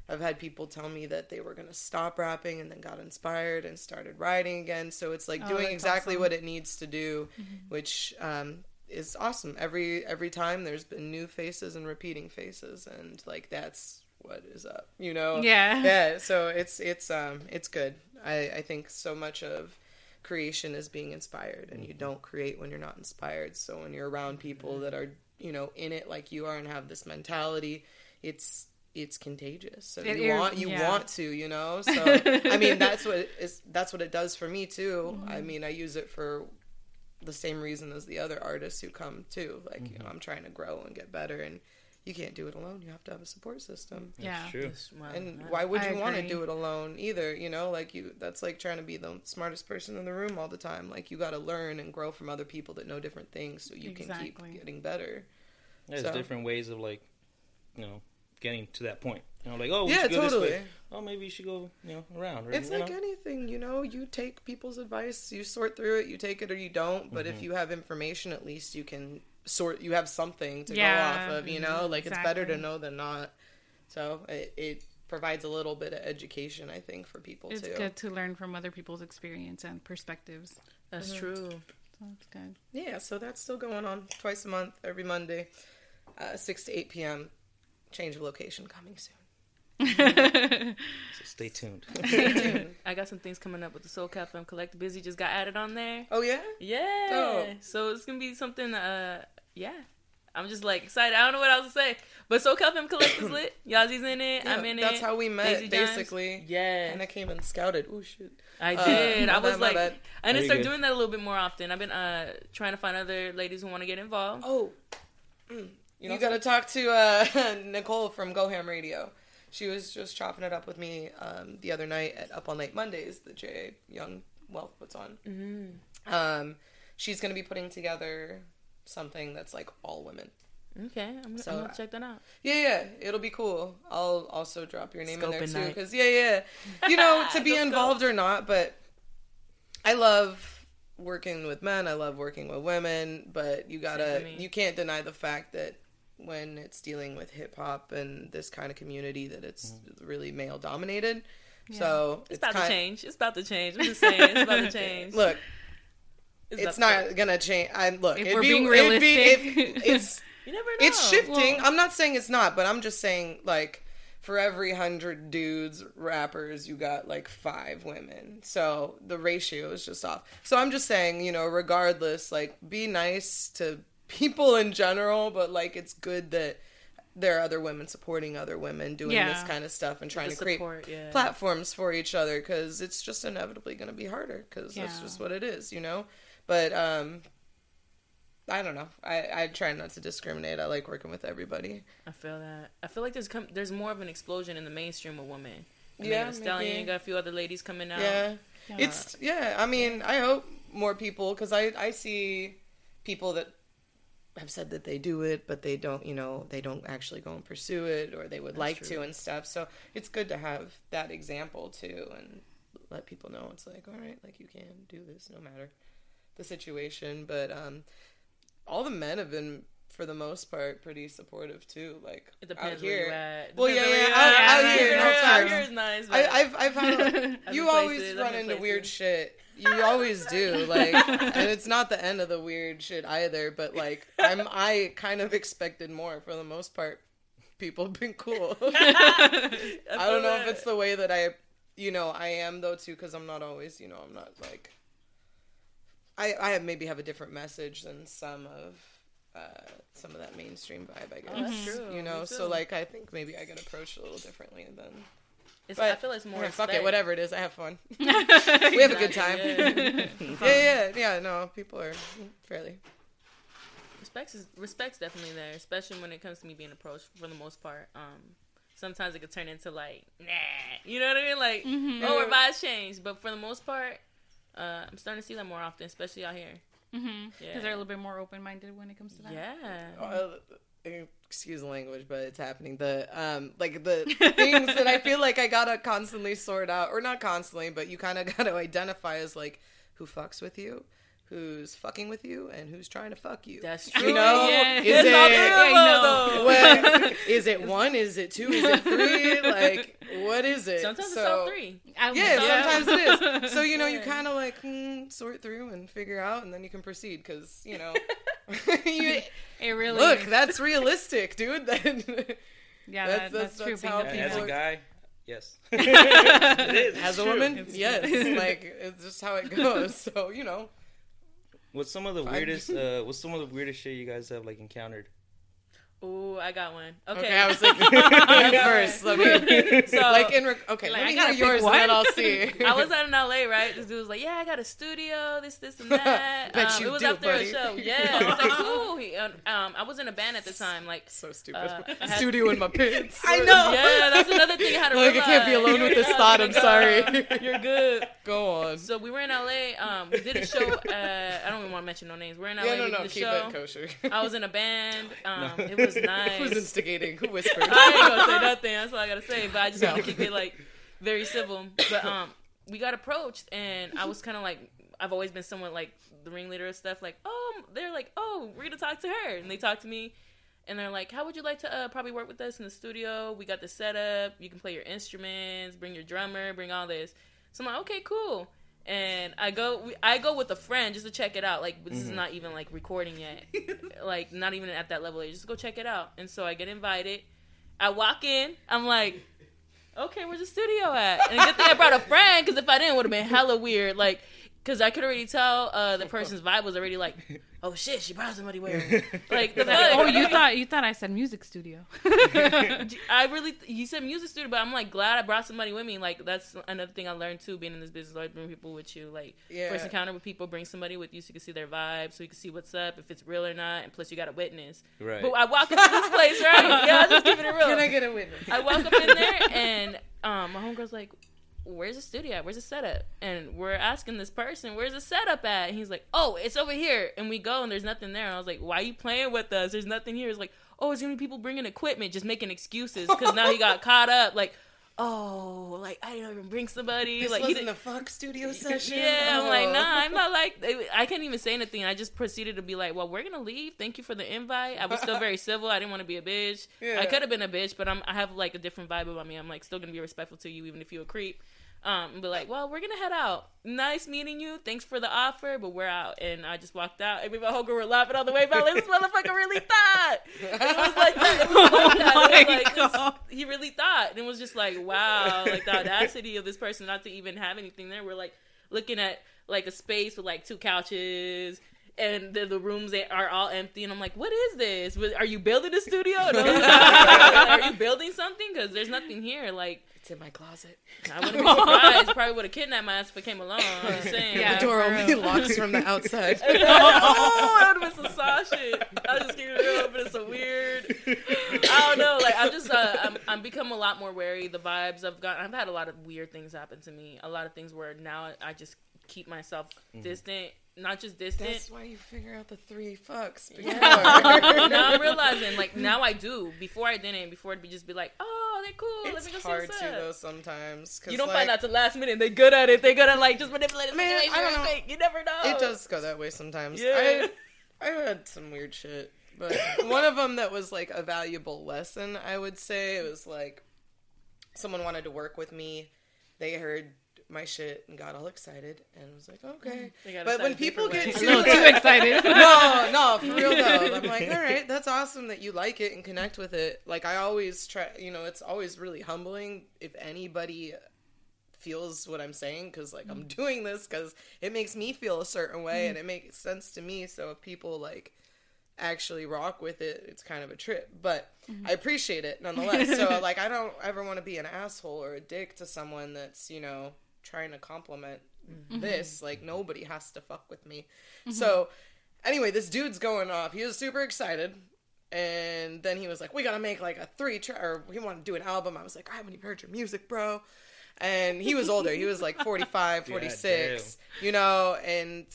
I've had people tell me that they were going to stop rapping and then got inspired and started writing again. So it's like Oh, doing exactly awesome. what it needs to do, which um, is awesome. Every every time there's been new faces and repeating faces, and like that's what is up, you know? Yeah. yeah. So it's it's um it's good. I I think so much of creation is being inspired, and you mm-hmm. don't create when you're not inspired. So when you're around people that are you know in it like you are and have this mentality, it's it's contagious. So It you is- want you yeah. want to, you know. So I mean, that's what is that's what it does for me too. I mm-hmm. mean, I use it for the same reason as the other artists who come too. Like you know, mm-hmm. I'm trying to grow and get better, and you can't do it alone. You have to have a support system. Yeah. That's true. Just, wow, And man. why would you want to do it alone either? You know, like you that's like trying to be the smartest person in the room all the time. Like you got to learn and grow from other people that know different things so you can keep getting better. There's So- different ways of like, you know, getting to that point. You know, like oh, we yeah, should go totally. this way. Oh, maybe you should go, you know, around. Or, It's like know? anything, you know, you take people's advice, you sort through it, you take it or you don't, but if mm-hmm. you have information at least you can sort you have something to Yeah, go off of, you know? Like it's better to know than not. So it, it provides a little bit of education, I think, for people It's too. good to learn from other people's experience and perspectives. That's Mm-hmm. true. So that's good. Yeah, so that's still going on twice a month, every Monday, uh, 6 to 8 p.m. Change of location coming soon. So stay tuned. Stay tuned. I got some things coming up with the Soul Cat Film Collect. Busy just got added on there. oh, yeah? Yeah. Dope. So it's gonna be something. Uh, yeah. I'm just like excited. I don't know what else to say. But Soul Cat Film Collect is lit. Yazi's in it. Yeah, I'm in that's it. That's how we met, Daisy basically. Yeah. And I came and scouted. Oh, shit. I Uh, did. my I was bad, like, bad. I need to start good. doing that a little bit more often. I've been uh trying to find other ladies who want to get involved. Oh, mm. you, know got to talk to uh, Nicole from Go Ham Radio. She was just chopping it up with me um, the other night at Up on Late Mondays, that J Young Wealth puts on. Mm-hmm. Um, she's gonna be putting together something that's like all women. Okay, I'm, gonna- So, I'm gonna check that out. Yeah, yeah, it'll be cool. I'll also drop your name in there too, because yeah, yeah, you know, to be Go scope. involved or not, but I love working with men. I love working with women, but you gotta, you can't deny the fact that when it's dealing with hip hop and this kind of community, that it's really male dominated. So It's, about kind- to change. It's about to change. I'm just saying, it's about to change. Look, It's it's about to not gonna change. I look. If we're be, being be- realistic. it- it's You never know. it's shifting. Well- I'm not saying it's not, but I'm just saying like for every hundred dudes rappers, you got like five women. So the ratio is just off. So I'm just saying, you know, regardless, like be nice to people in general, but like it's good that there are other women supporting other women doing Yeah. this kind of stuff and trying The to create support, yeah. platforms for each other because it's just inevitably going to be harder because that's just what it is, you know. But um, I don't know. I I try not to discriminate. I like working with everybody. I feel that. I feel like there's come, there's more of an explosion in the mainstream of women. I Yeah, mean, Stallion maybe. got a few other ladies coming out. Yeah. Yeah. It's yeah. I mean, I hope more people because I I see people that have said that they do it, but they don't. You know, they don't actually go and pursue it, or they would like true. to and stuff. So it's good to have that example too, and let people know it's like, all right, like you can do this no matter the situation. But um, all the men have been. For the most part, pretty supportive too. Like It depends out where here, you're at. Well, yeah, yeah, out- out here out here is nice. I, but- I've I've had a, you always run into places. weird shit. You always do, like, and it's not the end of the weird shit either. But like, I'm I kind of expected more for the most part. People have been cool. I don't know if it's the way that I, you know, I am though too, because I'm not always, you know, I'm not like. I I maybe have a different message than some of. Uh, some of that mainstream vibe, I guess. Oh, that's true. You know, so like I think maybe I get approached a little differently than It's, but I feel it's more. yeah, fuck it, whatever it is. I have fun. we have a good time. Yeah, yeah. yeah, yeah. No, people are fairly. Respect is respect's definitely there, especially when it comes to me being approached. For the most part, um, sometimes it could turn into like, nah, you know what I mean? Like, Mm-hmm. oh, our vibes change. But for the most part, uh, I'm starting to see that more often, especially out here. Mm-hmm. Yeah. Because they're a little bit more open minded when it comes to that. Yeah. Uh, excuse the language, but it's happening. The um, like the things that I feel like I gotta constantly sort out, or not constantly, but you kind of gotta identify as like who fucks with you, who's fucking with you, and who's trying to fuck you. That's true. You know, Yeah. is It's it three of I them, know. though. what, is it one? Is it two? Is it three? Like, what is it? Sometimes it's all three. I- Yeah, yeah. sometimes it is. So you know, you kind of like hmm, sort through and figure out, and then you can proceed because you know. you, It really look, that's realistic, dude. Then yeah, that's- that, that's, that's- true. that's how a And people as a guy, yes. it is. as it's a true. woman, It's yes, true. like it's just how it goes. So you know, What's some of the weirdest? Uh, what's some of the weirdest shit you guys have like encountered? Ooh, I got one. Okay. okay, I was like, first. Let me So, like in rec- okay, Like, let I me gotta hear yours, and then. I'll see. I was out in LA, right? This dude was like, "Yeah, I got a studio, this, this, and that." Bet um, you it was do, after buddy. a show. Yeah, I was like, "Cool." He, um, um, I was in a band at the time. Like, so stupid. Uh, had- Studio in my pants. I know. yeah, that's another thing I had to Like I can't be alone with this thought. oh I'm sorry. You're good. Go on. So we were in LA. Um, we did a show. Uh, I don't even want to mention no names. We're in LA. Yeah, no, no, keep show. it kosher. I was in a band. Um, No. It was nice. Who's instigating? Who whispered? I ain't gonna say nothing. That's all I gotta say. But I just No. to keep it like very civil. But um, we got approached, and I was kind of like, I've always been someone like the ringleader of stuff. Like, oh, they're like, oh, we're gonna talk to her, and they talk to me, and they're like, how would you like to uh, probably work with us in the studio? We got the setup. You can play your instruments. Bring your drummer. Bring all this. So I'm like, okay, cool. And I go, I go with a friend just to check it out. Like this is mm-hmm. not even like recording yet, like not even at that level. yet. Just go check it out. And so I get invited. I walk in. I'm like, okay, where's the studio at? And a good thing I brought a friend because if I didn't, would have been hella weird. Like, because I could already tell uh, the person's vibe was already like, oh shit, she brought somebody weird. Like, the Like, oh, you thought you thought I said music studio. I really, you said music studio, but I'm like glad I brought somebody with me. Like that's another thing I learned too, being in this business. Like bring people with you. Like Yeah. first encounter with people, bring somebody with you so you can see their vibe, so you can see what's up, if it's real or not, and plus you got a witness. Right. But I walk into this place, right? Yeah, I'm just keeping it real. Can I get a witness? I walk up in there and um, my homegirl's like, where's the studio at? Where's the setup? And we're asking this person, where's the setup at? And he's like, oh, it's over here. And we go and there's nothing there. And I was like, why are you playing with us? There's nothing here. It's like, oh, it's gonna be people bringing equipment, just making excuses because now he got caught up. Like, oh, like I didn't even bring somebody. This like he wasn't didn't- a fuck studio session. yeah, I'm like, Oh. nah, I'm not like. I couldn't even say anything. I just proceeded to be like, well, we're gonna leave. Thank you for the invite. I was still very civil. I didn't want to be a bitch. Yeah. I could have been a bitch, but I'm. I have like a different vibe about me. I'm like still gonna be respectful to you, even if you a creep. Um, and be like, well, we're gonna head out. Nice meeting you. Thanks for the offer, but we're out. And I just walked out. And me and my whole girl were laughing all the way back. Like, this motherfucker really thought. And it was like that. It was like that. Oh It was like, this- he really thought. And it was just like, wow, like the audacity of this person not to even have anything there. We're like looking at like a space with like two couches. And the, the rooms are all empty, and I'm like, "What is this? Are you building a studio? And like, are you building something? Because there's nothing here. Like, It's in my closet. I wouldn't be surprised. Probably would have kidnapped my ass if it came along. I'm just saying. Yeah, the door for only real. locks from the outside. oh, that would have been some saw shit. I just keep it real, but it's a weird. I don't know. Like I'm just, uh, I'm, I'm become a lot more wary. The vibes I've got, I've had a lot of weird things happen to me. A lot of things where now I just keep myself distant, not just distant. That's why you figure out the three fucks. Before. Yeah. now I'm realizing, like now I do. Before I didn't. Before it'd be just be like, oh, they're cool. Let it's me go hard to though sometimes. You don't like, find out till last minute. They're good at it. They're good at like just manipulate the Man. I don't know. quick. You never know. It does go that way sometimes. Yeah. I I had some weird shit, but one of them that was like a valuable lesson, I would say, it was like someone wanted to work with me. They heard my shit and got all excited and was like, okay. But when people get too too excited. no, no, for real though. I'm like, all right, that's awesome that you like it and connect with it. Like I always try, you know, it's always really humbling if anybody feels what I'm saying because like I'm doing this because it makes me feel a certain way and it makes sense to me. So if people like actually rock with it, it's kind of a trip. But I appreciate it nonetheless. so like I don't ever want to be an asshole or a dick to someone that's you know trying to compliment this. Like nobody has to fuck with me. So anyway, this dude's going off. He was super excited. And then he was like, "We gotta make like a three track, or we want to do an album." I was like, "I haven't even heard your music, bro." And he was older. He was like 45, 46, you know. And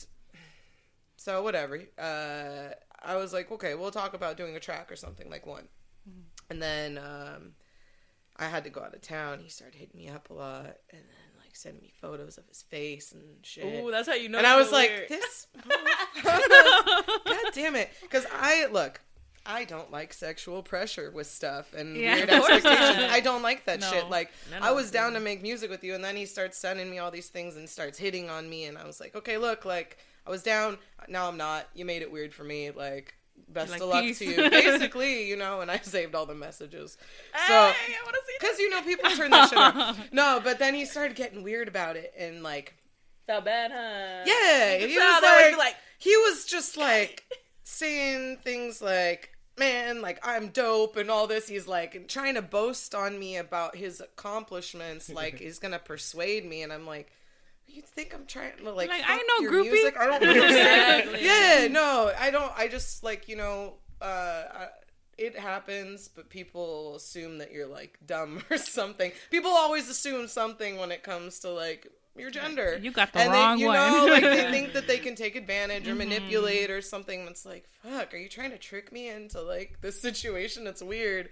so whatever. Uh, I was like, "Okay, we'll talk about doing a track or something like one." And then um, I had to go out of town. He started hitting me up a lot, and then like sending me photos of his face and shit Ooh, that's how you know. and I was like, weird. this, God damn it, because I look, I don't like sexual pressure with stuff and Yeah, weird expectations. I don't like that No. shit. Like, I was down do. to make music with you, and then he starts sending me all these things and starts hitting on me, and I was like, okay, look, like I was down, now I'm not. You made it weird for me, like. Best Like, of luck peace. to you, basically, you know. And I saved all the messages, so Hey, I want to see because you know people turn that shit off. No, but then he started getting weird about it, and like Felt bad, huh? yeah, he was that way, like, like, he was just like saying things like, "Man, like I'm dope" and all this. He's like trying to boast on me about his accomplishments, like he's gonna persuade me, and I'm like. You think I'm trying to like? Like, I know groupie. Music? I don't Exactly. yeah, no, I don't. I just like you know, uh, I, it happens, but people assume that you're like dumb or something. People always assume something when it comes to like your gender. You got the and wrong they, you one. know, like they think that they can take advantage or manipulate or something. It's like, fuck, are you trying to trick me into like this situation? It's weird.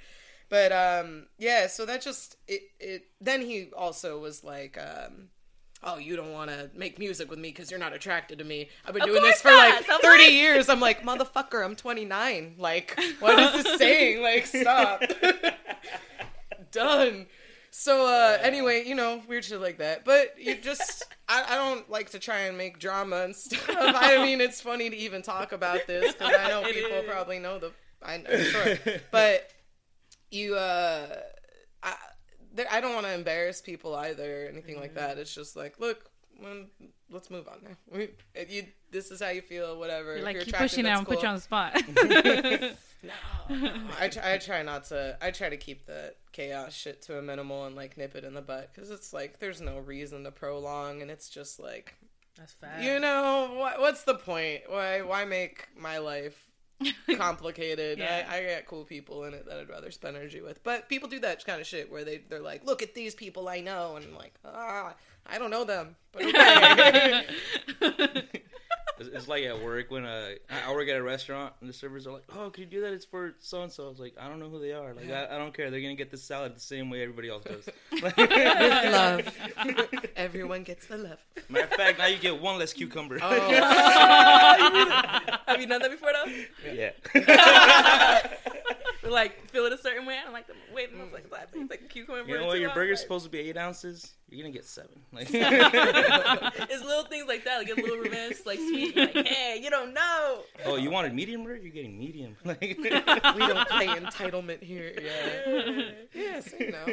But um, yeah, so that just it. It then he also was like. Um, Oh, you don't want to make music with me because you're not attracted to me. I've been Of doing this for not. like 30 like- years. I'm like, motherfucker, I'm 29. Like, what is this saying? Like, stop. Done. So, uh, anyway, you know, weird shit like that. But you just, I, I don't like to try and make drama and stuff. I mean, it's funny to even talk about this because I know people probably know the, I know, sure. But you, uh, I, I don't want to embarrass people either or anything like mm-hmm. that. It's just like, look, well, let's move on now. We, you, this is how you feel, whatever. You're If like you're keep pushing it and put you on the spot. I try, I try not to. I try to keep the chaos shit to a minimal and like nip it in the butt because it's like there's no reason to prolong, and it's just like That's fast. you know what, what's the point? Why why make my life complicated. Yeah. I, I got cool people in it that I'd rather spend energy with. But people do that kind of shit where they they're like, look at these people I know, and I'm like, ah, I don't know them, but okay. It's, it's like at work when uh, I I work at a restaurant and the servers are like, "Oh, can you do that? It's for so and so." I was like, "I don't know who they are. Like, I, I don't care. They're gonna get the salad the same way everybody else does." with love, everyone gets the love. Matter of fact, now you get one less cucumber. Oh, Have you done that before though? yeah. Like feel it a certain way. I don't like, wait, I was like, I think like a cucumber. You know what? Your burger's like- supposed to be eight ounces. You're gonna get seven. Like, it's little things like that, like a little revenge, like sweet. Like, hey, you don't know. oh, you wanted medium rare? You're getting medium. Like, we don't play entitlement here. Yeah, yes, you know.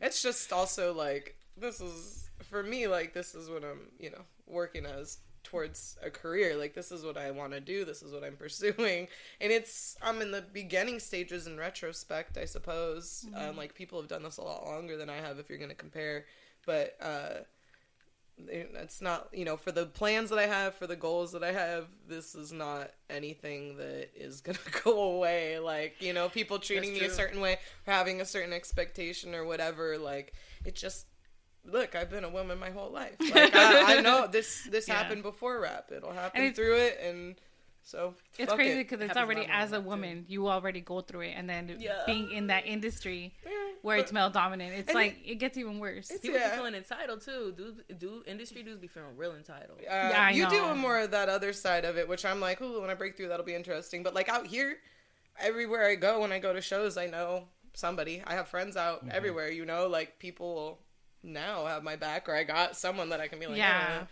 It's just also like this is for me. Like this is what I'm, you know, working as towards a career. Like this is what I want to do. This is what I'm pursuing, and it's I'm in the beginning stages in retrospect, I suppose. Um, like people have done this a lot longer than I have, if you're going to compare. But uh, it's not you know for the plans that i have for the goals that i have this is not anything that is gonna go away like you know people treating me a certain way having a certain expectation or whatever like it just look i've been a woman my whole life like i, I know this this Yeah. happened before rap it'll happen it's- through it and so It's fuck crazy it. because it's Happens already as a than that, too. woman, you already go through it, and then Yeah. being in that industry Yeah, where but- it's male dominant, it's like it gets even worse. It's- People Yeah. be feeling entitled too. Dudes, do industry dudes be feeling real entitled. Uh, Yeah, I you know. do more of that other side of it, which I'm like, ooh, when I break through, that'll be interesting. But like out here, everywhere I go, when I go to shows, I know somebody. I have friends out everywhere. You know, like people now have my back, or I got someone that I can be like, Yeah. yeah.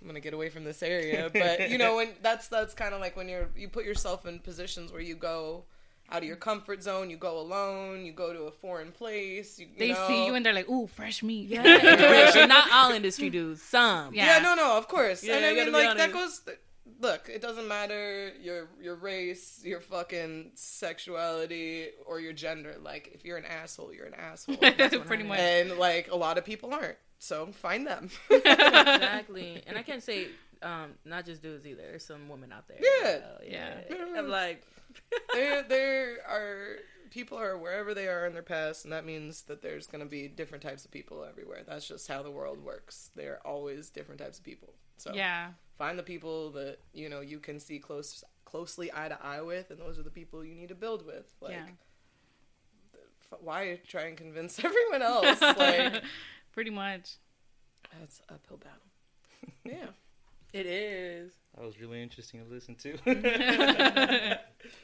I'm gonna get away from this area, but you know, when that's that's kind of like when you're you put yourself in positions where you go out of your comfort zone, you go alone, you go to a foreign place. You, you they know. see you and they're like, "Ooh, fresh meat." Yeah. Not all industry dudes. Some. Yeah. Yeah, no, no, of course. Yeah, and I mean, be like that honest. goes. Look, it doesn't matter your your race, your fucking sexuality, or your gender. Like, if you're an asshole, you're an asshole. Pretty much. and like a lot of people aren't. So find them. exactly. And I can't say um, not just dudes either. There's some women out there. Yeah. as well. yeah. Yeah. I'm like, there, there are people are wherever they are in their past, and that means that there's going to be different types of people everywhere. That's just how the world works. There are always different types of people. So Yeah, find the people that you know you can see close closely eye to eye with and those are the people you need to build with like yeah. f- why try and convince everyone else like Pretty much. that's uphill battle yeah it is. that was really interesting to listen to.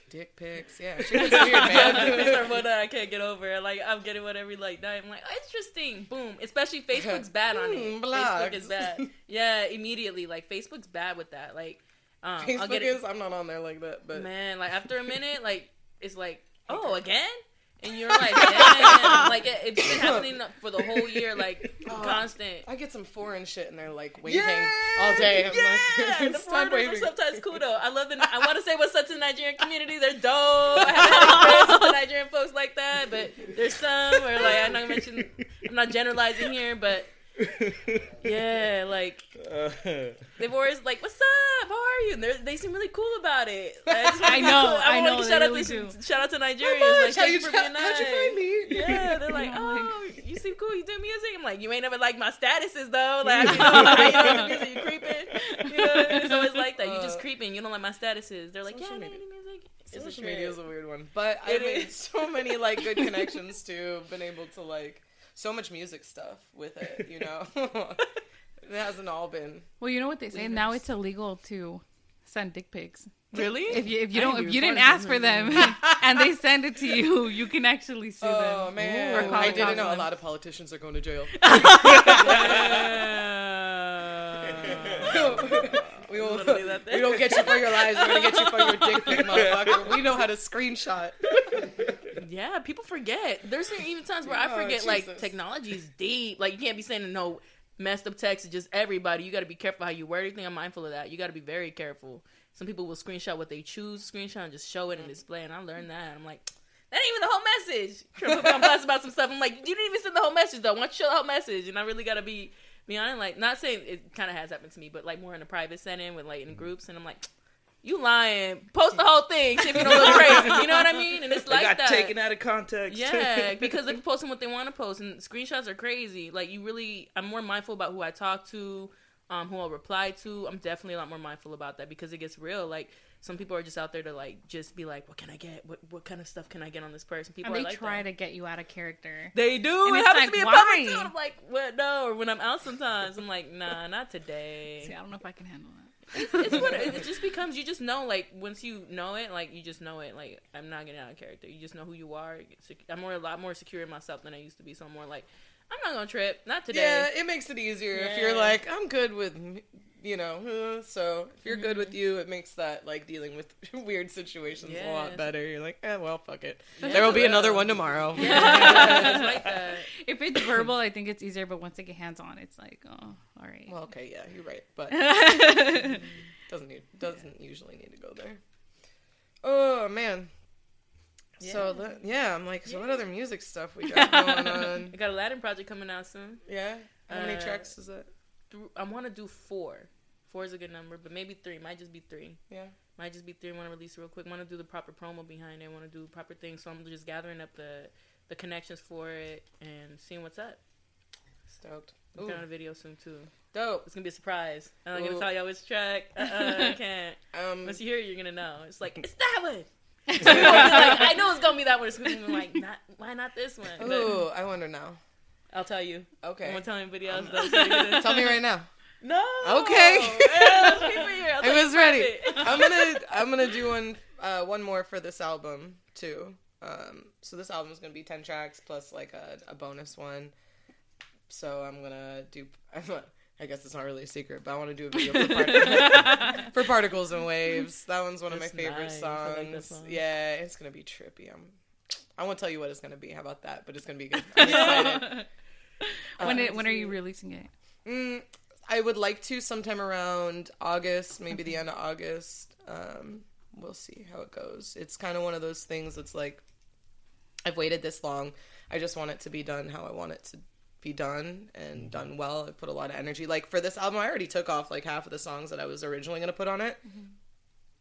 Dick pics yeah shit weird man one I can't get over. Like I'm getting one every like night. I'm like, oh, interesting. Boom. Especially Facebook's bad on it. Hmm, Facebook is bad. Yeah, immediately. Like Facebook's bad with that. Like, um, I'll facebook get it. is i'm not on there like that but Man, like after a minute, like it's like, oh, again, and you're like, damn, like it, it's been happening for the whole year, like Oh. constant. i get some foreign shit and they're like waving Yeah, all day yeah, like, the foreigners are sometimes cool though. I love the. I want to say what's up to the Nigerian community. They're dope. I experience with the Nigerian folks like that, but there's some where like I'm not gonna. I'm not generalizing here, but yeah, like Uh, they've always like, "What's up? How are you?" And they're- seem really cool about it. Like, I, just wanna I know, cool. I wanna know, give they Shout out to do. shout out to How Nigerians. much? Like, How thank you you for tra- being nice. how'd you find me Yeah, they're like, And I'm oh, you seem cool. You do music. I'm like, you ain't never like my statuses though. Like, you know, you know, music, you creeping. You know, it's always like that. You just Uh, creeping. You don't like my statuses. They're like, yeah, social I make media. music. It's a Social media is a weird one, but I made is. so many like good connections too. Been able to like so much music stuff with it, you know. it hasn't all been. Well, you know what they say now. It's illegal to send dick pics. Really? If you if you I don't didn't if you didn't ask for them and they send it to you, you can actually sue Oh them. man, Or I didn't know a lot of politicians are going to jail. we won't. Literally that We don't get you for your lies. We're gonna get you for your dick pic, motherfucker. We know how to screenshot. Yeah, people forget. There's even times where I Oh, forget like Jesus. technology is deep. Like you can't be sending no messed up text to just everybody. You got to be careful how you word everything. I'm mindful of that. You got to be very careful. Some people will screenshot what they choose, screenshot and just show it and mm. display. And I learned that. I'm like, that ain't even the whole message. Trying to put me on blast about some stuff. I'm like, you didn't even send the whole message though. Why don't you show the whole message? And I really got to be be honest. Like, not saying it kind of has happened to me, but like more in a private setting with like in groups. And I'm like. you lying. Post the whole thing. See if you don't look crazy. You know what I mean? And it's like got that. taken out of context. Yeah, because they're posting what they want to post, and screenshots are crazy. Like you really, I'm more mindful about who I talk to, um, who I'll reply to. I'm definitely a lot more mindful about that because it gets real. Like some people are just out there to like just be like, what can I get? What what kind of stuff can I get on this person? People And are they like try that. to get you out of character. They do. And it it's happens like, to me in why? public too. and I'm like, what? No. Or when I'm out, sometimes I'm like, nah, not today. See, I don't know if I can handle that. it's what it, it just becomes. You just know, like once you know it, like you just know it. Like I'm not getting out of character. You just know who you are. Sec- I'm more a lot more secure in myself than I used to be. So I'm more like, I'm not gonna trip. Not today. Yeah, it makes it easier if you're like, I'm good with, you know. So if you're good Mm-hmm. with you, it makes that like dealing with weird situations a lot better. You're like, eh, well, fuck it. Yeah, there will be for another one tomorrow. Yeah, like. If it's verbal, I think it's easier, but once they get hands on, it's like, oh, all right. Well, okay, yeah, you're right, but doesn't need, doesn't usually need to go there. Oh man. So Yeah. yeah, I'm like, so what other music stuff we got going on? I got a Latin project coming out soon. Yeah, how many Uh, tracks is that? Th- I want to do four. Four is a good number, but maybe three. Might just be three. Yeah. Might just be three. Want to release it real quick. Want to do the proper promo behind it. Want to do proper things. So I'm just gathering up the the connections for it and seeing what's up. Stoked. I'm Ooh, on a video soon too. dope. It's gonna be a surprise. I'm not Ooh. gonna tell y'all which track. Uh-uh, I can't. Um, Once you hear it, you're gonna know. It's like it's that one. So people will be like, I know it's gonna be that one. It's gonna be like, not why not this one? But ooh, I wonder now. I'll tell you. Okay. I won't tell anybody else. Though, so Tell me right now. No. Okay. It. I'll I was ready. private. I'm gonna I'm gonna do one uh, one more for this album too. Um, so this album is gonna be ten tracks plus like a, a bonus one. So I'm gonna do. I'm not, I guess it's not really a secret, but I want to do a video for, part- for particles and waves. That one's one of That's my favorite nice. I like songs. song. Yeah, it's gonna be trippy. I'm. I won't tell you what it's gonna be. How about that? But it's gonna be good. I'm excited. When it, when are you releasing it? Mm, I would like to sometime around August, maybe the end of August. Um, we'll see how it goes. It's kind of one of those things that's like, I've waited this long. I just want it to be done how I want it to be done and done well. I put a lot of energy. Like for this album, I already took off like half of the songs that I was originally going to put on it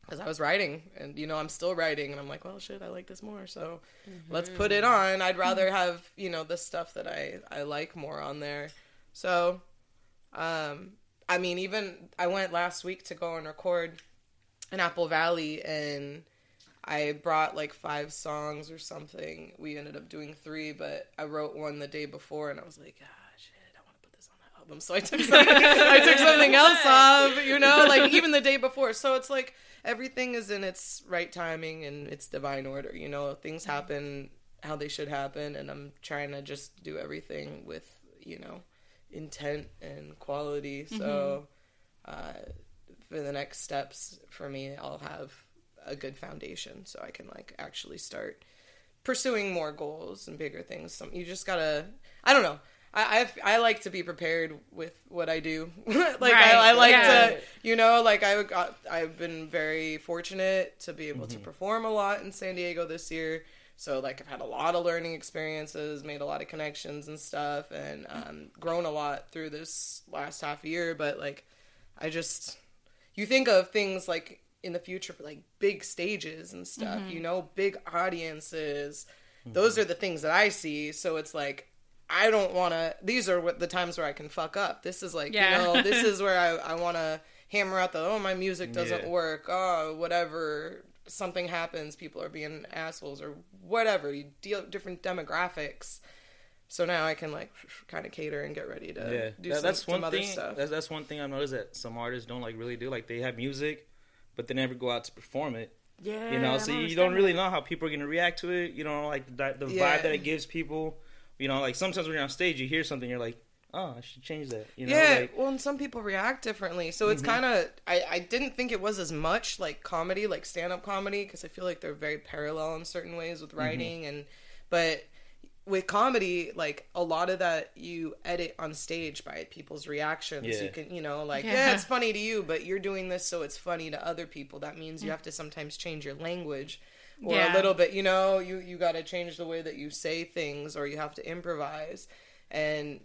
because I was writing and you know I'm still writing and I'm like, well, shit, I like this more, so let's put it on. I'd rather have you know the stuff that I I like more on there. So, um, I mean, even I went last week to go and record in Apple Valley and. I brought like five songs or something. We ended up doing three, but I wrote one the day before, and I was like, ah, shit, album. So I took something, I took something else off, you know, like even the day before. So it's like everything is in its right timing and its divine order. You know, things happen how they should happen, and I'm trying to just do everything with you know intent and quality. So uh, for the next steps for me, I'll have a good foundation so I can like actually start pursuing more goals and bigger things. Some you just gotta. I don't know. I I've, I like to be prepared with what I do. like Right, I, I like yeah. to, you know, like I got. I've been very fortunate to be able to mm-hmm. perform a lot in San Diego this year. So like I've had a lot of learning experiences, made a lot of connections and stuff, and mm-hmm. um, grown a lot through this last half year. But like, I just you think of things like in the future for like big stages and stuff, you mm-hmm. know, big audiences. Those are the things that I see. So it's like I don't want to. These are what the times where I can fuck up. This is like Yeah. you know, this is where I I want to hammer out the oh my music doesn't Yeah. work. Oh whatever. Something happens. People are being assholes or whatever. You deal with different demographics. So now I can like kind of cater and get ready to yeah, do that- some, that's some one other thing. stuff. That's, that's one thing I've noticed that some artists don't like really do. Like they have music, but they never go out to perform it. Yeah. You know, I so you don't really that. know how people are gonna react to it. You don't know, like the, the Yeah. vibe that it gives people. You know, like sometimes when you're on stage, you hear something, you're like, oh, I should change that. You know, yeah, like well, and some people react differently, so it's mm-hmm. kind of. I I didn't think it was as much like comedy, like stand up comedy, because I feel like they're very parallel in certain ways with mm-hmm. writing, and but with comedy, like a lot of that you edit on stage by people's reactions. Yeah. You can, you know, like yeah. Yeah. it's funny to you, but you're doing this so it's funny to other people. That means you mm. have to sometimes change your language. Or a little bit, you know, you you got to change the way that you say things, or you have to improvise. And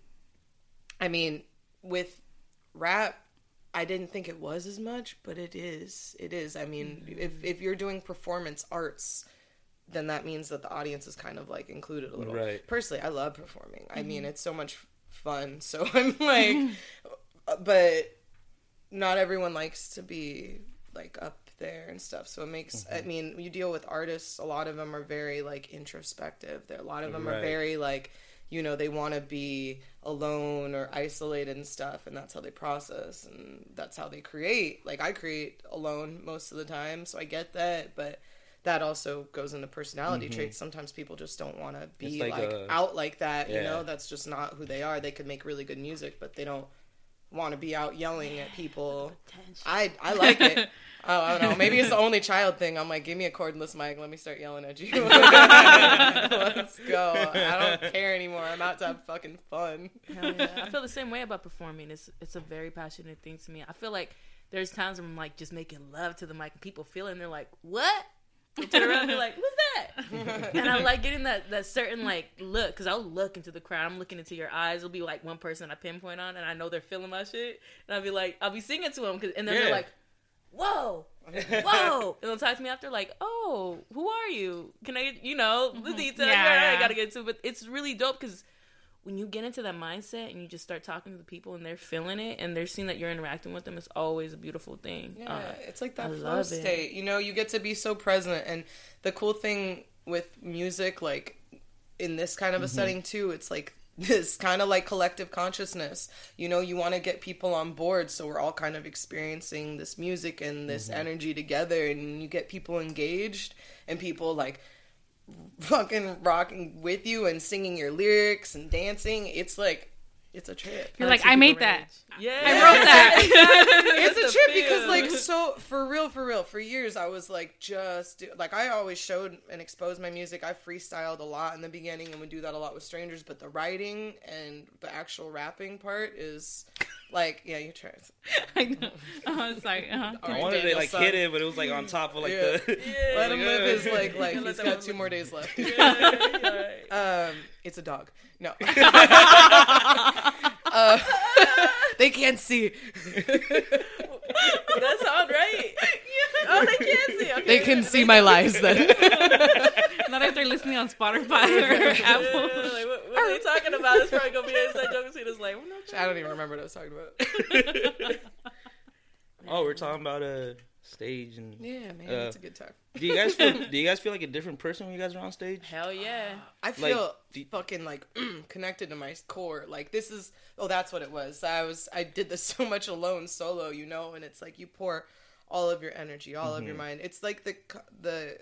I mean, with rap, I didn't think it was as much, but it is. It is. I mean, if mm-hmm. if you're doing performance arts, then that means that the audience is kind of like included a little. Right. Personally, I love performing. I mean, mm-hmm. it's so much fun. So I'm like, but not everyone likes to be like up there and stuff. So it makes. I mean, you deal with artists. A lot of them are very like introspective. There, a lot of them are very like, you know, they want to be alone or isolated and stuff, and that's how they process and that's how they create. Like I create alone most of the time, so I get that, but. That also goes into personality traits. Sometimes people just don't want to be Mm-hmm. It's like, like a- out like that. You know, that's just not who they are. They could make really good music, but they don't want to be out yelling at people. I I like it. Oh, I don't know. Maybe it's the only child thing. I'm like, give me a cordless mic. Let me start yelling at you. Let's go. I don't care anymore. I'm out to have fucking fun. Hell yeah. I feel the same way about performing. It's it's a very passionate thing to me. I feel like there's times when I'm like just making love to the mic and people feel it and they're like, What? Turn around and be like, What's that? and I like getting that that certain like look because I'll look into the crowd. I'm looking into your eyes. It'll be like one person I pinpoint on, and I know they're feeling my shit. And I'll be like, I'll be singing to them, and then Yeah. they're like, "Whoa, whoa!" and they'll talk to me after, like, "Oh, who are you? Can I, you know, the mm-hmm. details? Yeah, Yeah, I gotta get to." But it's really dope because when you get into that mindset and you just start talking to the people and they're feeling it and they're seeing that you're interacting with them, it's always a beautiful thing. Yeah, Uh, it's like that I flow love it. state. You know, you get to be so present. And the cool thing with music, like in this kind of a setting too, it's like this kind of like collective consciousness. You know, you want to get people on board, so we're all kind of experiencing this music and this energy together, and you get people engaged and people like fucking rocking with you and singing your lyrics and dancing. It's like it's a trip. You're like, I made that. Yeah, I wrote that. it's a the trip because like so for real for real for years i was like just do, like i always showed and exposed my music i freestyled a lot in the beginning and would do that a lot with strangers but the writing and the actual rapping part is like yeah you try it. I know. Oh, sorry. Uh-huh. I wanted to Daniel, like son. hit it, but it was like on top of like Yeah. the. Yeah. let him live his like like he's got two live. more days left Yeah, yeah. um it's a dog no uh, they can't see That sound right. Oh, they can't see. Okay. they can see my lies then Not if they're listening on Spotify or Yeah, Apple. like, what, what are they talking about? It's probably gonna be an inside joke. And Cena's like, well, no, i don't even remember what i was talking about oh, we're talking about a stage, and yeah man Uh, it's a good time do you guys feel? do you guys feel like a different person when you guys are on stage? Hell yeah. I Like, feel do- fucking like connected to my core. Like this is oh that's what it was. I was I did this so much alone solo, you know, and it's like you pour all of your energy, all Mm-hmm. of your mind. It's like the the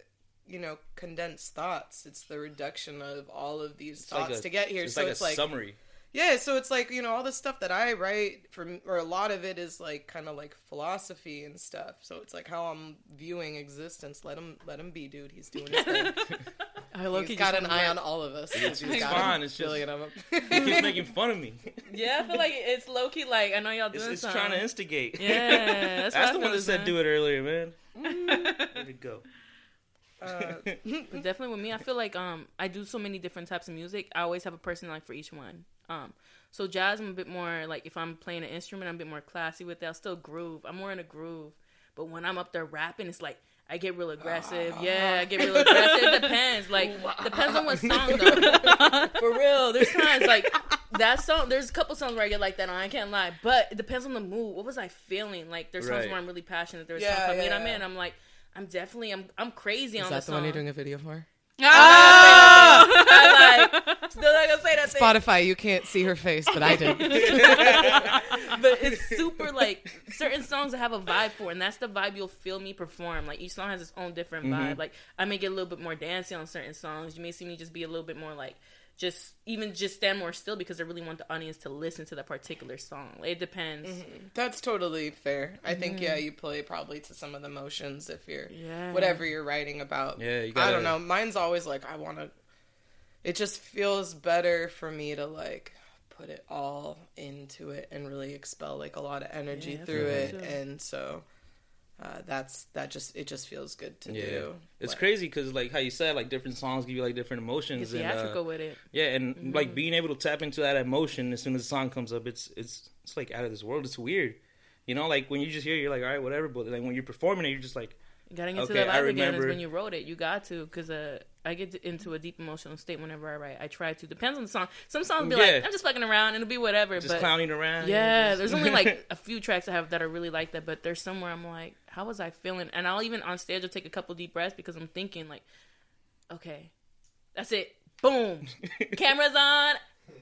you know condensed thoughts. It's the reduction of all of these It's like thoughts a- to get here. It's so like it's a like summary. yeah, so it's like you know all the stuff that I write from, or a lot of it is like kind of like philosophy and stuff. So it's like how I'm viewing existence. Let him, let him be, dude. He's doing his thing. I low He's got an eye on all of us. It's- He's fine, it's just- billion of them. He keeps making fun of me. Yeah, I feel like it's low key. Like I know y'all doing It's, it's something. trying to instigate. Yeah, that's, That's what the one that said is, do it earlier, man. Mm. Let it go. Uh, definitely with me, I feel like um I do so many different types of music. I always have a person like for each one. Um, so jazz, I'm a bit more like if I'm playing an instrument, I'm a bit more classy with it. I'll still groove. I'm more in a groove. But when I'm up there rapping, it's like I get real aggressive. Yeah, I get real aggressive. It depends. Like depends on what song though. For real, there's times like that song. There's a couple songs where I get like that. On. I can't lie, but it depends on the mood. What was I feeling? Like there's songs where I'm really passionate. There's Yeah, songs I mean yeah, I'm in. I'm like I'm definitely I'm I'm crazy is on that the the one you're doing a video for? Ah! I like still not gonna say that thing. Spotify, you can't see her face, but I did. but it's super like certain songs I have a vibe for, and that's the vibe you'll feel me perform. Like each song has its own different vibe. Like I may get a little bit more dancey on certain songs. You may see me just be a little bit more like just even just stand more still because I really want the audience to listen to that particular song. It depends. Mm-hmm. That's totally fair. I think mm-hmm. yeah, you play probably to some of the emotions if you're Yeah. whatever you're writing about. Yeah, you I gotta- don't know. Mine's always like I want to. It just feels better for me to like put it all into it and really expel like a lot of energy Yeah, through it, sure. and so uh, that's that just it just feels good to Yeah, do. it's Like, crazy because like how you said, like different songs give you like different Get emotions, and uh, with it. yeah, and like being able to tap into that emotion as soon as the song comes up, it's it's it's like out of this world. It's weird. You know, like when you just hear, it, you're like, all right, whatever. But like when you're performing it, you're just like, Getting into Okay, the I vibe again is when you wrote it. You got to because uh, I get into a deep emotional state whenever I write. I try to. Depends on the song. Some songs be like, I'm just fucking around and it'll be whatever. just but clowning around. yeah, just- there's only like a few tracks I have that are really like that. But there's somewhere I'm like, how was I feeling? And I'll even on stage I'll take a couple deep breaths because I'm thinking like, okay, that's it. Boom, cameras on.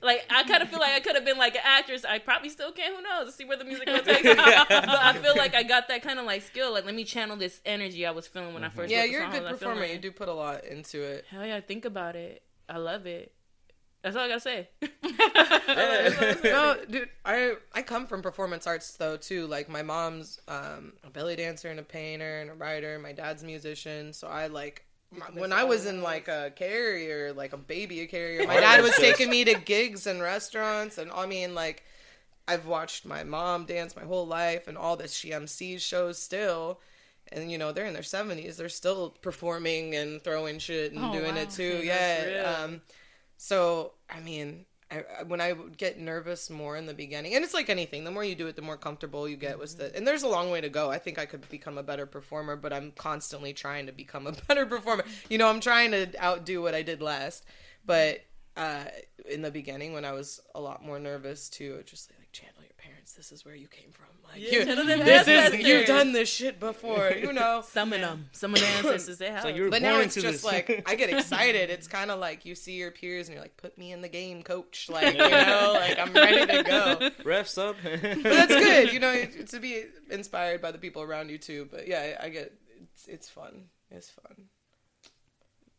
Like I kind of feel like I could have been like an actress. I probably still can. Who knows? See where the music will take me. but I feel like I got that kind of like skill. Like let me channel this energy I was feeling when I first. Yeah, wrote you're a song. good How was I feeling? performer. You do put a lot into it. Hell yeah, think about it. I love it. That's all I gotta say. no, dude, I I come from performance arts though too. Like my mom's um, a belly dancer and a painter and a writer. My dad's a musician, so I like. My- When I was in like a carrier, like a baby carrier, my dad was taking me to gigs and restaurants, and I mean, like, I've watched my mom dance my whole life, and all this. She MCs shows still, and you know they're in their seventies, they're still performing and throwing shit and Oh, doing wow. it too. Yeah, um, so I mean, I, when I would get nervous more in the beginning, and it's like anything, the more you do it, the more comfortable you get with it. And there's a long way to go. I think I could become a better performer, but I'm constantly trying to become a better performer. You know, I'm trying to outdo what I did last. But uh, in the beginning, when I was a lot more nervous too, just like channel your parents. This is where you came from. Like, Yeah, you, this is you've done this shit before. You know. Some of them, some of the ancestors, they have. It's like you were But now it's just this. like I get excited. It's kind of like you see your peers and you're like, "Put me in the game, coach!" Like you know, like I'm ready to go. refs up. But that's good, you know, to be inspired by the people around you too. But yeah, I, I get it's it's fun. It's fun.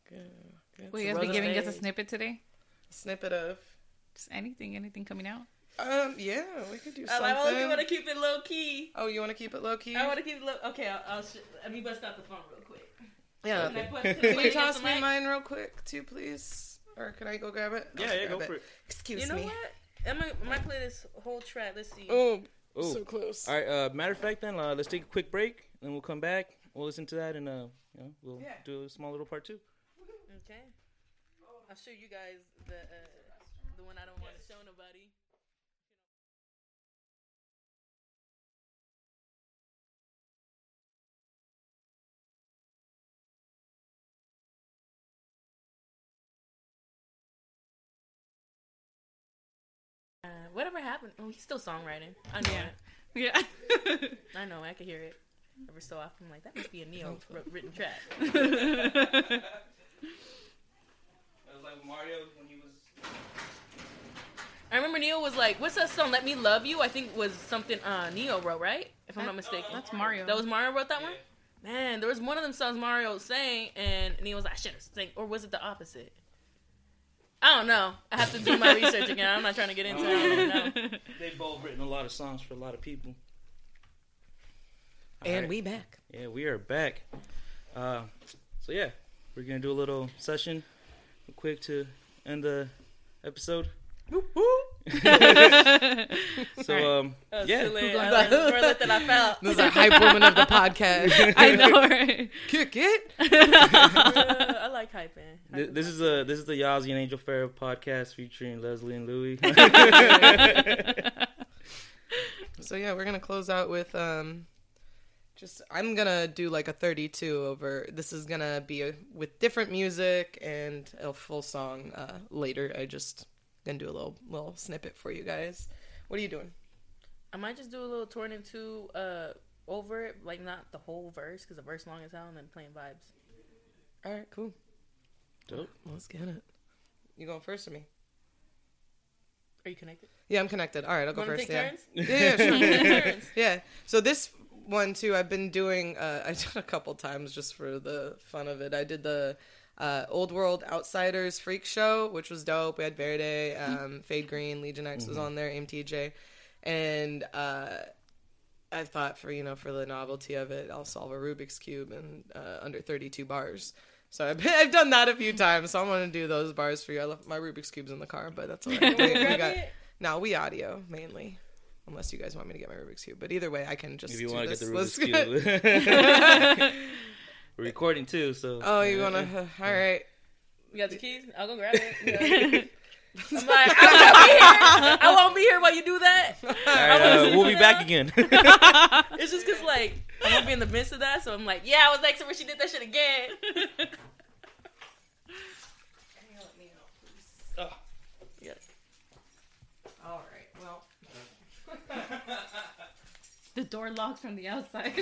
Good. Good. Will you guys Brother be giving us a snippet today? A Snippet of. Just anything, anything coming out? Um. Yeah, we could do I something. like, oh, you want to keep it low key. oh, you want to keep it low key? I want to keep it low. Okay, I'll, I'll sh- let me bust out the phone real quick. Yeah. Can I put- Can put you toss me mic? mine real quick too, please? Or can I go grab it? yeah, I'll yeah, grab go for it. Excuse me. You know me. what? I might, I might play this whole track. Let's see. Oh, Ooh. so close. All right. Uh, matter of fact, then uh, let's take a quick break, then we'll come back. We'll listen to that, and uh, you know, we'll Yeah. do a small little part two. Okay. I'll show you guys the uh, the one I don't want to show nobody. Uh, whatever happened? Oh, he's still songwriting. I know Yeah. Yeah. I know. I can hear it every so often. I'm like that must be a Ne-Yo wr- written track. It was like Mario when he was. I remember Ne-Yo was like, "What's that song? Let Me Love You." I think was something uh, Ne-Yo wrote, right? If I'm not mistaken. That's Mario. That was Mario wrote that one. Man, there was one of them songs Mario sang, and Ne-Yo was like, "I should have sang," or was it the opposite? I don't know. I have to do my research again. I'm not trying to get into it. I don't. They've both written a lot of songs for a lot of people. and Alright. we back. Yeah, we are back. Uh, so yeah, we're gonna do a little session, real quick to end the episode. so um, That yeah, silly. I like the that I felt. This is a hype woman of the podcast. I know, right? Kick it. Yeah, I like hyping. Th- this is a this is the Yazi and Angel Farrah podcast featuring Leslie and Luii. So yeah, we're gonna close out with um, just I'm gonna do like a 32 over. This is gonna be a, with different music and a full song uh, later. I just gonna do a little little snippet for you guys. What are you doing? I might just do a little torn into uh over it, like not the whole verse because the verse long as hell, and then playing vibes. All right, cool. Dope. Let's get it. You going first or me? Are you connected? Yeah, I'm connected. All right, I'll go Want to first. take Yeah. turns? yeah, yeah, sure. Yeah. So this one too, I've been doing. Uh, I did a couple times just for the fun of it. I did the uh, Old World Outsiders Freak Show, which was dope. We had Verde, um, Fade Green, Legion X was on there, MTJ, and uh, I thought for you know for the novelty of it, I'll solve a Rubik's cube in uh, under 32 bars. So I've, I've done that a few times. So I'm gonna do those bars for you. I left my Rubik's cubes in the car, but that's all right. We, we got no, we audio mainly. Unless you guys want me to get my Rubik's Cube. But either way, I can just If you want to get the. Rubik's cube, we're recording too. So oh, you want to? All right. You got the keys? I'll go grab it. I'm like, I won't be here. I won't be here while you do that. All right, uh, we'll be back again. It's just because like I'm gonna be in the midst of that, so I'm like, yeah, I was next to her. She did that shit again. Oh. yeah. All right. Well, the door locks from the outside. Oh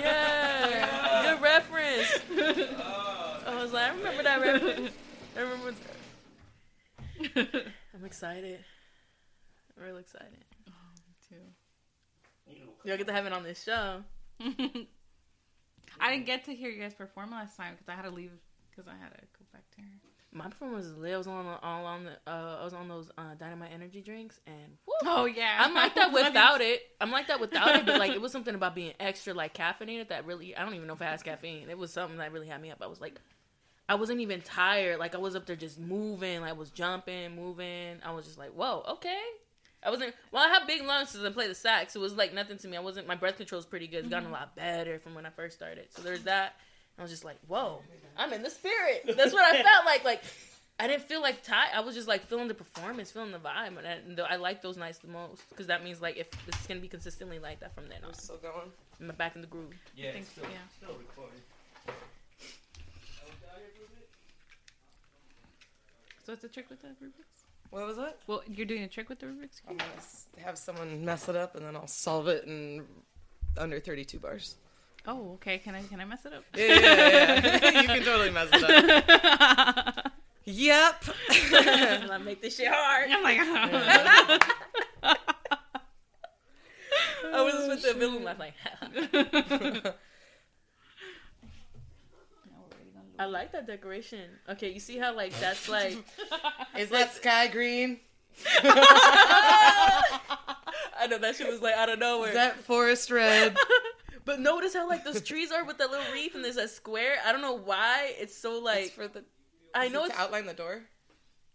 yeah, good reference. I was like, I remember that reference. I remember. I'm excited. I'm real excited. Me too. Y'all get to have it on this show. I didn't get to hear you guys perform last time because I had to leave because I had to go back to her. My performance was lit. I was on all on the. Uh, I was on those uh, dynamite energy drinks, and woo, Oh yeah, I'm like that without it. I'm like that without it, but like it was something about being extra like caffeinated that really I don't even know if it has caffeine. It was something that really had me up. I was like I wasn't even tired. Like I was up there just moving, like I was jumping, moving. I was just like, whoa, okay. I wasn't well, I have big lungs and play the sax. It was like nothing to me. I wasn't my breath control is pretty good. It's gotten a mm-hmm. lot better from when I first started. So there's that. I was just like, whoa, I'm in the spirit. That's what I felt like. Like I didn't feel like tired. I was just like feeling the performance, feeling the vibe, and I, I like those nights the most because that means like if this is gonna be consistently like that from then on, we're still going. I'm back in the groove. yeah, think so, yeah. still recording. So it's a trick with the Rubik's. What was it? Well, you're doing a trick with the Rubik's. I'm Cube? gonna s- have someone mess it up, and then I'll solve it in under 32 bars. Oh, okay. Can I can I mess it up? Yeah, yeah, yeah. you can totally mess it up. Yep. Let me make this shit hard. I'm like, I was just with the villain laugh like. I like that decoration. Okay, you see how like that's like Is that sky green? I know that shit was like out of nowhere. Is that forest red? but notice how like those trees are with that little reef and there's a square. I don't know why it's so It's like for the. I know it it's outline the door.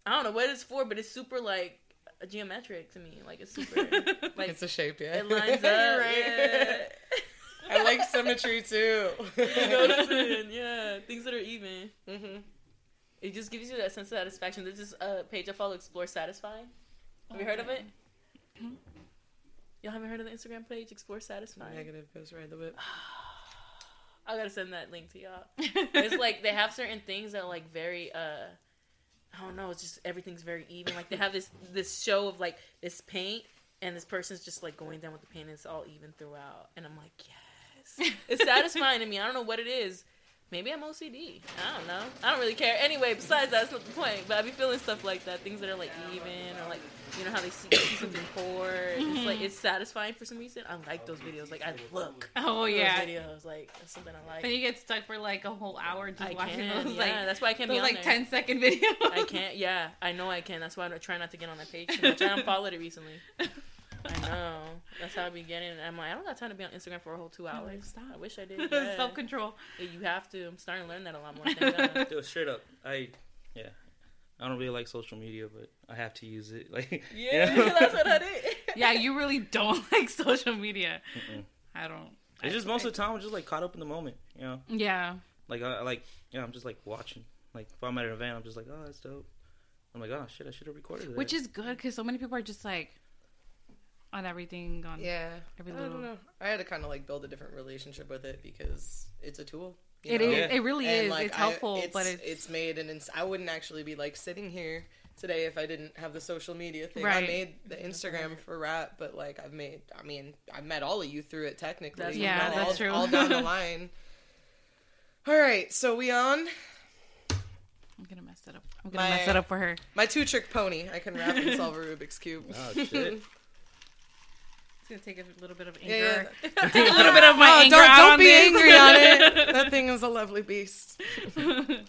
I don't know what it's for, but it's super like geometric to me. Like it's super like it's a shape, yeah. it lines up. Right. Yeah. I like symmetry too. You noticing, yeah, things that are even. hmm It just gives you that sense of satisfaction. There's this uh, page I follow, Explore Satisfying. Have you heard of it? Y'all haven't heard of the Instagram page, Explore Satisfying? Negative goes right the whip. I gotta send that link to y'all. It's like they have certain things that are like very uh I don't know, it's just everything's very even. Like they have this this show of like this paint and this person's just like going down with the paint and it's all even throughout. And I'm like, yes. It's satisfying to me. I don't know what it is. Maybe I'm OCD. I don't know. I don't really care. Anyway, besides that's not the point. But I be feeling stuff like that. Things that are like even or like you know how they see, see something pour. It's like it's mm-hmm. satisfying for some reason. I like those videos. Like I look. oh yeah. Those videos. Like that's something I like. Then you get stuck for like a whole hour just I watching can, those yeah. like that's why I can't those be on like there. 10 second videos. I can't. Yeah, I know I can. That's why I try not to get on that page. I unfollowed it recently. I know. That's how I be getting. And I'm like, I don't got time to be on Instagram for a whole two hours. like, stop. I wish I did. Yeah. Self control. Yeah, You have to. I'm starting to learn that a lot more. Thank Dude, straight up, I yeah, I don't really like social media, but I have to use it. Like, Yeah, you know? that's what I did. Yeah, you really don't like social media. Mm-mm. I don't. It's just most of the time I'm just like caught up in the moment, you know. Yeah. Like I I like yeah, I'm just like watching. Like if I'm at an event, I'm just like, oh, that's dope. I'm like, oh shit, I should have recorded that. Which is good because so many people are just like on everything on Yeah. Every I don't know. I had to kind of like build a different relationship with it because it's a tool. you It know? is. Yeah. It really And, is. like, it's I- helpful, it's, but it's, it's made and it's, I wouldn't actually be like sitting here today if I didn't have the social media thing. I made the Instagram for rap, but like I've made. I mean, I met all of you through it technically. That's- Yeah, know, that's all, true. All down the line. All right, so we on I'm gonna mess it up. I'm gonna My- mess it up for her. my two trick pony. I can rap and solve a Rubik's cube. Oh shit. It's gonna take a little bit of anger. yeah. Take a little bit of my Oh, anger don't out don't on be this. angry on it. That thing is a lovely beast.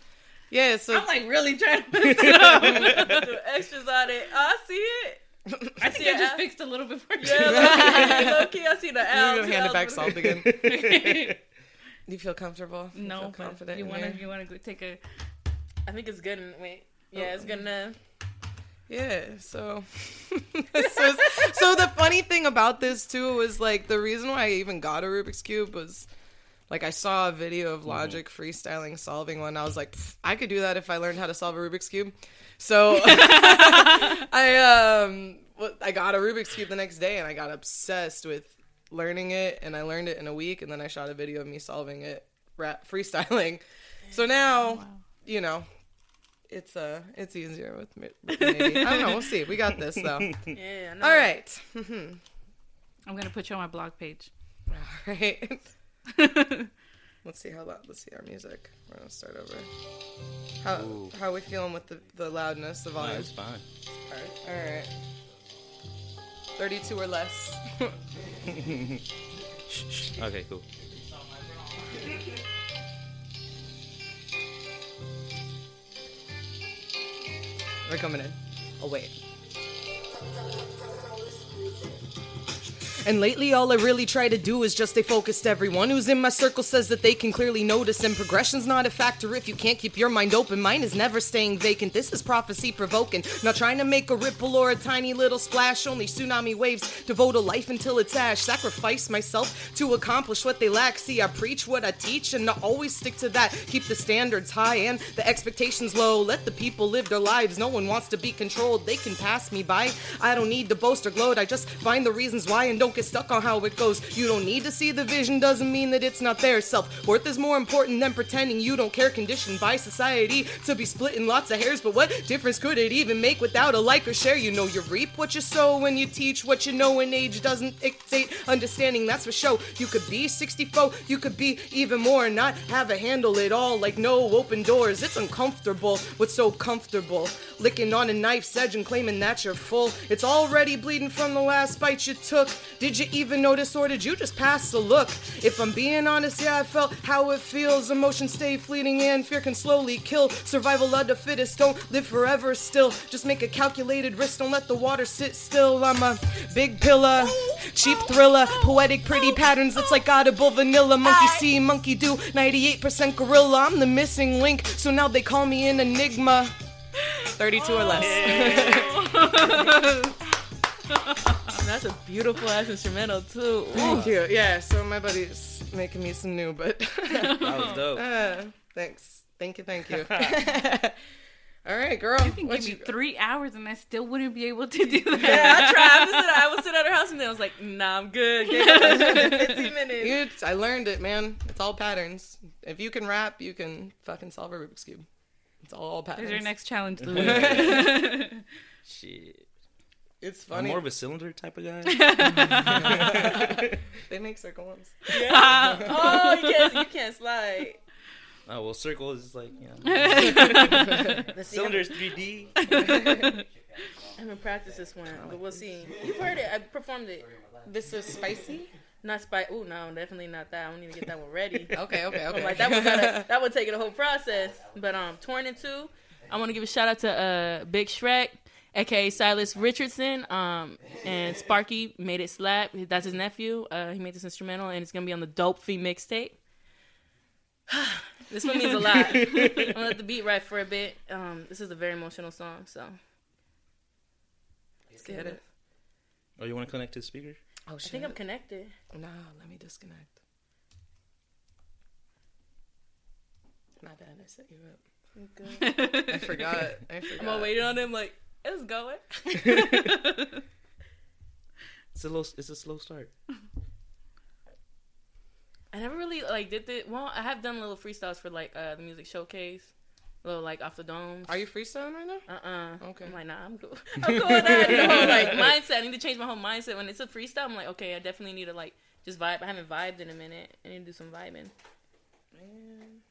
Yeah, so I'm like really trying to mess it up. The extras on it. Oh, I see it. I think see I just it. fixed a little bit for you. Yeah, low key, I see the You're L. gonna hand it back solved again. You feel comfortable? You no, feel but confident. you wanna you wanna take a I think it's good. And wait, yeah, it's oh, good mm. enough. Yeah, so this was, so the funny thing about this too was like the reason why I even got a Rubik's cube was Like I saw a video of Logic freestyling solving one. I was like, I could do that if I learned how to solve a Rubik's cube. So I um I got a Rubik's cube the next day and I got obsessed with learning it and I learned it in a week and then I shot a video of me solving it rap freestyling. So now, you know, it's uh it's easier with me. Maybe. I don't know. We'll see. We got this though. Yeah. I know. All right. I'm gonna put you on my blog page. All right. Let's see how loud. Let's see our music. We're gonna start over. How Ooh. how are we feeling with the the loudness, the No, volume? it's fine. All right. Thirty-two or less. Shh, shh. Okay, cool. They're coming in. Oh wait. And lately, all I really try to do is just stay focused. Everyone who's in my circle says that they can clearly notice, and progression's not a factor if you can't keep your mind open. Mine is never staying vacant. This is prophecy provoking. Not trying to make a ripple or a tiny little splash, only tsunami waves. Devote a life until it's ash. Sacrifice myself to accomplish what they lack. See, I preach what I teach, and I always stick to that. Keep the standards high and the expectations low. Let the people live their lives. No one wants to be controlled. They can pass me by. I don't need to boast or gloat. I just find the reasons why and don't get stuck on how it goes. You don't need to see the vision, doesn't mean that it's not there. Self worth is more important than pretending you don't care. Conditioned by society to be splitting lots of hairs. But what difference could it even make without a like or share? You know, you reap what you sow when you teach what you know, and age doesn't dictate understanding. That's for sure. You could be 64, you could be even more, and not have a handle at all. Like no open doors. It's uncomfortable. What's so comfortable? Licking on a knife's edge and claiming that you're full. It's already bleeding from the last bite you took. Did you even notice, or did you just pass the look? If I'm being honest, yeah, I felt how it feels. Emotions stay fleeting and fear can slowly kill. Survival of the fittest, don't live forever still. Just make a calculated risk, don't let the water sit still. I'm a big pillar, cheap thriller, poetic, pretty patterns. It's like audible vanilla. Monkey see, monkey do, 98% gorilla. I'm the missing link, so now they call me an enigma. 32 or less. That's a beautiful ass instrumental too. Ooh. Thank you. Yeah, so my buddy's making me some new, but That was dope. uh, thanks. Thank you, thank you. All right, girl. You can what give me three hours and I still wouldn't be able to do that. Yeah, I tried. I was, at, I was sitting at her house and then I was like, Nah, I'm good. Give 15 minutes. You, I learned it, man. It's all patterns. If you can rap, you can fucking solve a Rubik's cube. It's all patterns. There's your next challenge, Luii. Shit. It's I'm funny. more of a cylinder type of guy. they make circle ones. Oh, you can't, you can't slide. oh well, circle is like you know, Let's see. 3D. I haven't practiced this one, but we'll see. You've heard it. I performed it. This is spicy. Not spy. Oh no, definitely not that. I don't need to get that one ready. Okay, okay, okay. Like that would gotta, that would take it a whole process. But um, torn in two. I want to give a shout out to uh Big Shrek, aka Silas Richardson. Um, and Sparky made it slap. That's his nephew. Uh, he made this instrumental, and it's gonna be on the Dope Fiend mixtape. this one means a lot. I'm gonna let the beat ride for a bit. Um, this is a very emotional song, so let's Get it. Oh, you want to connect to the speaker? Oh I think I'm connected. Nah, let me disconnect. My bad. I set you up. I'm good. I forgot. I forgot. I'm all waiting on him like it's going. It's a low. It's a slow start. I never really like did the well. I have done little freestyles for like uh the music showcase, little like off the dome. Are you freestyling right now? Uh uh Okay. I'm like nah, I'm cool. I'm cool with that. Whole like mindset. I need to change my whole mindset. When it's a freestyle, I'm like okay, I definitely need to like just vibe. I haven't vibed in a minute. I need to do some vibing. Man.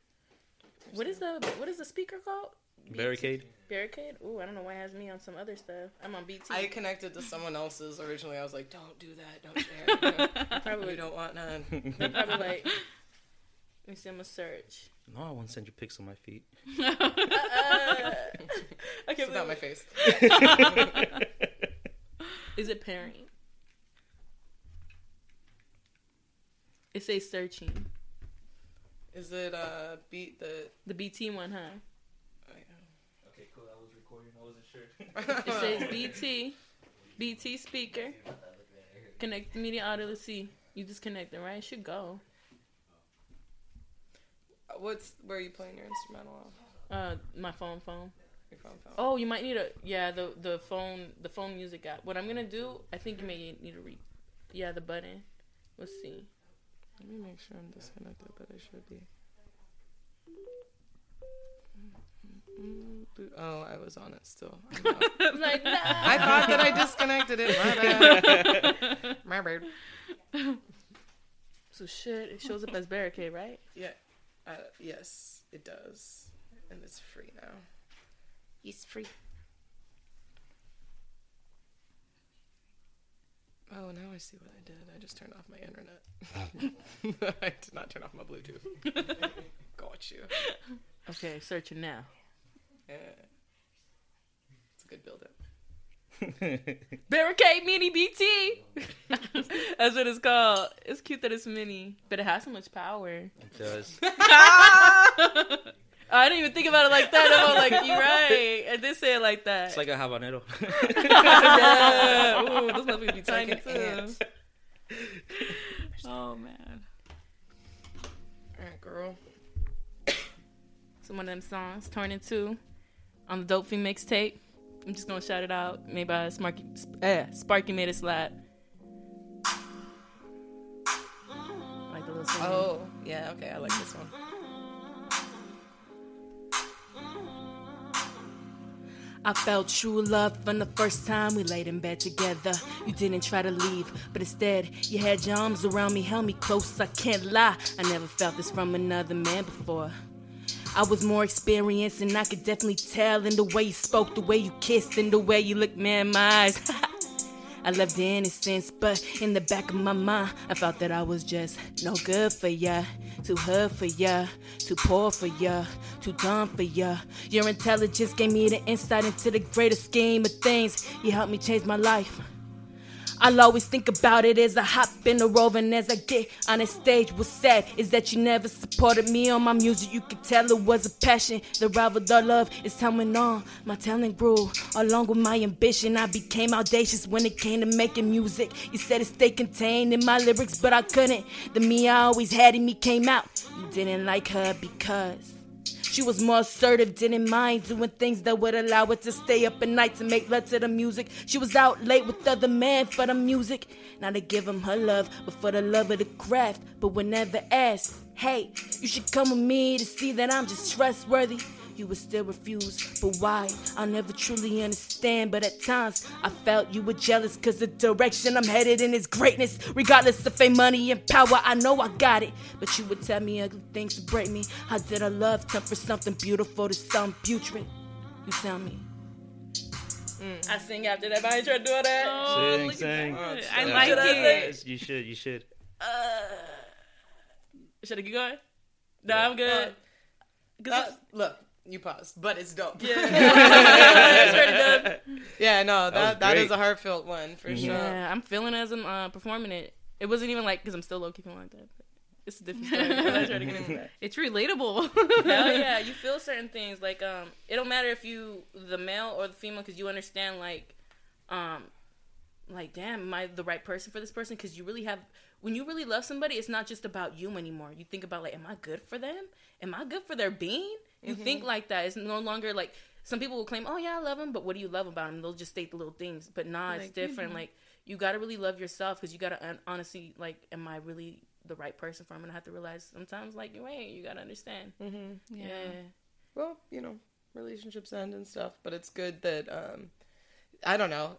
What is the what is the speaker called? Barricade. Barricade. Ooh, I don't know why it has me on some other stuff. I'm on BT. I connected to someone else's originally. I was like, "Don't do that. Don't share. probably we don't want none." They're probably like. Let me see. I'm gonna search. No, I won't send you pics on my feet. Uh, I It's can't my face. Is it pairing? It says searching. Is it uh beat the? The BT one, huh? Okay, cool. I was recording. I wasn't sure. It says BT, BT speaker. Connect the media audio. Let's see. You disconnected, right? It should go. what's where are you playing your instrumental off? Uh, my phone, phone. Your phone, phone. Oh, you might need a yeah the the phone the phone music app. What I'm gonna do, I think you may need to read. Yeah, the button. Let's see. Let me make sure I'm disconnected, but I should be. Oh, I was on it still. I'm like, nah. I thought that I disconnected it. My bad. My bad. So shit, it shows up as barricade, right? Yeah. Uh, yes, it does, and it's free now. It's free. Oh, now I see what I did. I just turned off my internet. I did not turn off my Bluetooth. Got you. Okay, searching now. Yeah. It's a good build up. Barricade Mini BT. That's what it's called. It's cute that it's mini, but it has so much power. It does. I didn't even think about it like that. I'm like, you're right. I did say it like that. It's like a habanero. yeah. Ooh, those motherfuckers be tiny an too. ant. Oh man. Alright, girl. It's one of them songs, Torn in Two, on the Dope Fiend mixtape. I'm just gonna shout it out. Made by Sparky, eh, Sparky made it slap. Like the little. Oh, yeah, okay, I like this one. I felt true love from the first time we laid in bed together. You didn't try to leave, but instead you had your arms around me, held me close. I can't lie, I never felt this from another man before. I was more experienced, and I could definitely tell in the way you spoke, the way you kissed, and the way you looked me in my eyes. I loved the innocence, but in the back of my mind, I felt that I was just no good for ya. Too hood for ya, too poor for ya, too dumb for ya. Your intelligence gave me the insight into the greater scheme of things. You helped me change my life. I'll always think about it as I hop in the rover and as I get on the stage. What's sad is that you never supported me on my music. You could tell it was a passion. The rivaled the love is went on. My talent grew along with my ambition. I became audacious when it came to making music. You said it stay contained in my lyrics, but I couldn't. The me I always had in me came out. You didn't like her because. She was more assertive, didn't mind doing things that would allow her to stay up at night to make love to the music. She was out late with other men for the music. Not to give him her love, but for the love of the craft. But would never ask, hey, you should come with me to see that I'm just trustworthy. You would still refuse, but why? I'll never truly understand. But at times, I felt you were jealous, cause the direction I'm headed in is greatness. Regardless of fame, money, and power, I know I got it. But you would tell me ugly things to break me. How did our love turn for something beautiful to some putrid? You tell me. I sing after that, but I ain't trying to do all that. Oh, Sing, look sing. that. I yeah. like Should it. say- You should. You should. Uh, should I keep going? No, I'm good. 'Cause Uh, look, you paused, but it's dope. Yeah. it's pretty good. Yeah, no, That that that is a heartfelt one for Mhm. sure. Yeah, I'm feeling it as I'm uh, performing it. It wasn't even like because I'm still low key feeling like that. But it's a different story. I'm trying to get into that. It's relatable. Hell yeah, you feel certain things like um, it don't matter if you the male or the female because you understand like, um, like damn, am I the right person for this person? Because you really have when you really love somebody, it's not just about you anymore. You think about like, am I good for them? Am I good for their being? You think like that. It's no longer like some people will claim, oh yeah, I love him, but what do you love about him? They'll just state the little things, but nah, it's Like, you different. know. Like you got to really love yourself because you got to honestly like, am I really the right person for him? And I have to realize sometimes like you ain't. You got to understand. Mm-hmm. Yeah. yeah. Well, you know, relationships end and stuff, but it's good that um, I don't know.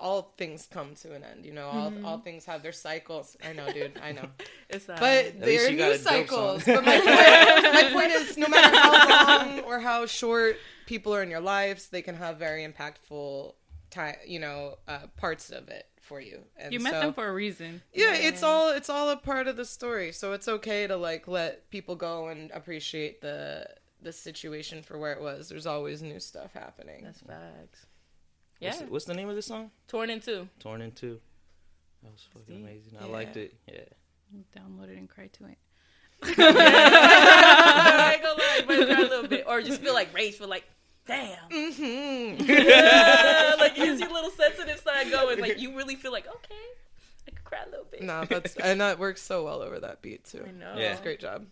All things come to an end, you know. All all things have their cycles. I know, dude. I know. It's uh, But least there are new cycles. But my point, my point is, no matter how long or how short people are in your lives, they can have very impactful time. You know, uh, parts of it for you. And You met so- them for a reason. yeah, it's all it's all a part of the story. So it's okay to like let people go and appreciate the the situation for where it was. There's always new stuff happening. that's facts. Yeah, What's, the, what's the name of this song? torn in two. Torn in Two. That was fucking See? amazing. I Yeah. liked it. Yeah. Download it and cry to it. I ain't gonna lie, you cry a little bit, or just feel like rage for like, damn. Mm-hmm. Yeah, like you your little sensitive side going, like you really feel like okay, I could cry a little bit. no, that's and that works so well over that beat too. I know. Yeah. It's a great job.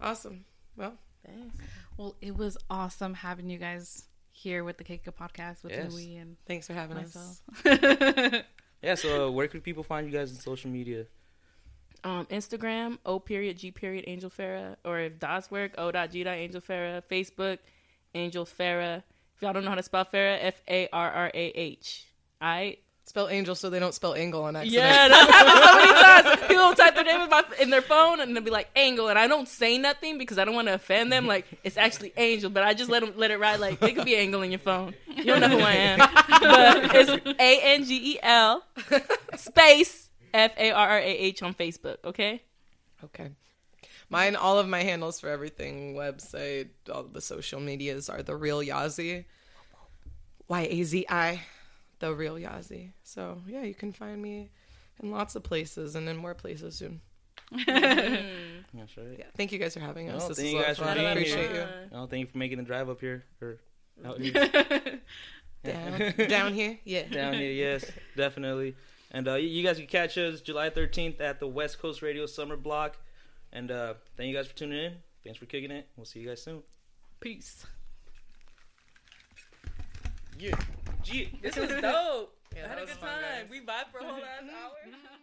Awesome. Well, Thanks. Well, it was awesome having you guys here with the Cake podcast with Yes. Luii and thanks for having us. myself. Yeah. So uh, where could people find you guys on social media? Um, Instagram, O period G period Angel Farrah, or if dots work, O dot G dot Angel Farrah. Facebook, Angel Farrah. If y'all don't know how to spell Farrah, F A R R A H. Alright. Spell angel so they don't spell angle on accident. Yeah, that's happened so many times. People will type their name in, my, in their phone and they'll be like Angel, and I don't say nothing because I don't want to offend them. Like it's actually Angel, but I just let them let it ride. Like it could be Angel in your phone. You don't know who I am, but it's A N G E L space F A R R A H on Facebook. Okay. Okay. Mine, all of my handles for everything, website, all the social medias are the real Yazi. Y A Z I, the real Yazi. So yeah, you can find me in lots of places and in more places soon. That's right. Yeah, thank you guys for having us. No, this thank is you guys of for being I here. appreciate you. No, thank you for making the drive up here or out here. Down, down here, yeah. down here. Yes, definitely. And uh, you- you guys can catch us July 13th at the West Coast Radio Summer Block. And uh, thank you guys for tuning in. Thanks for kicking it. We'll see you guys soon. Peace. Yeah. This was dope. Yeah, I had a good time. guys. We vibed for a whole last hour.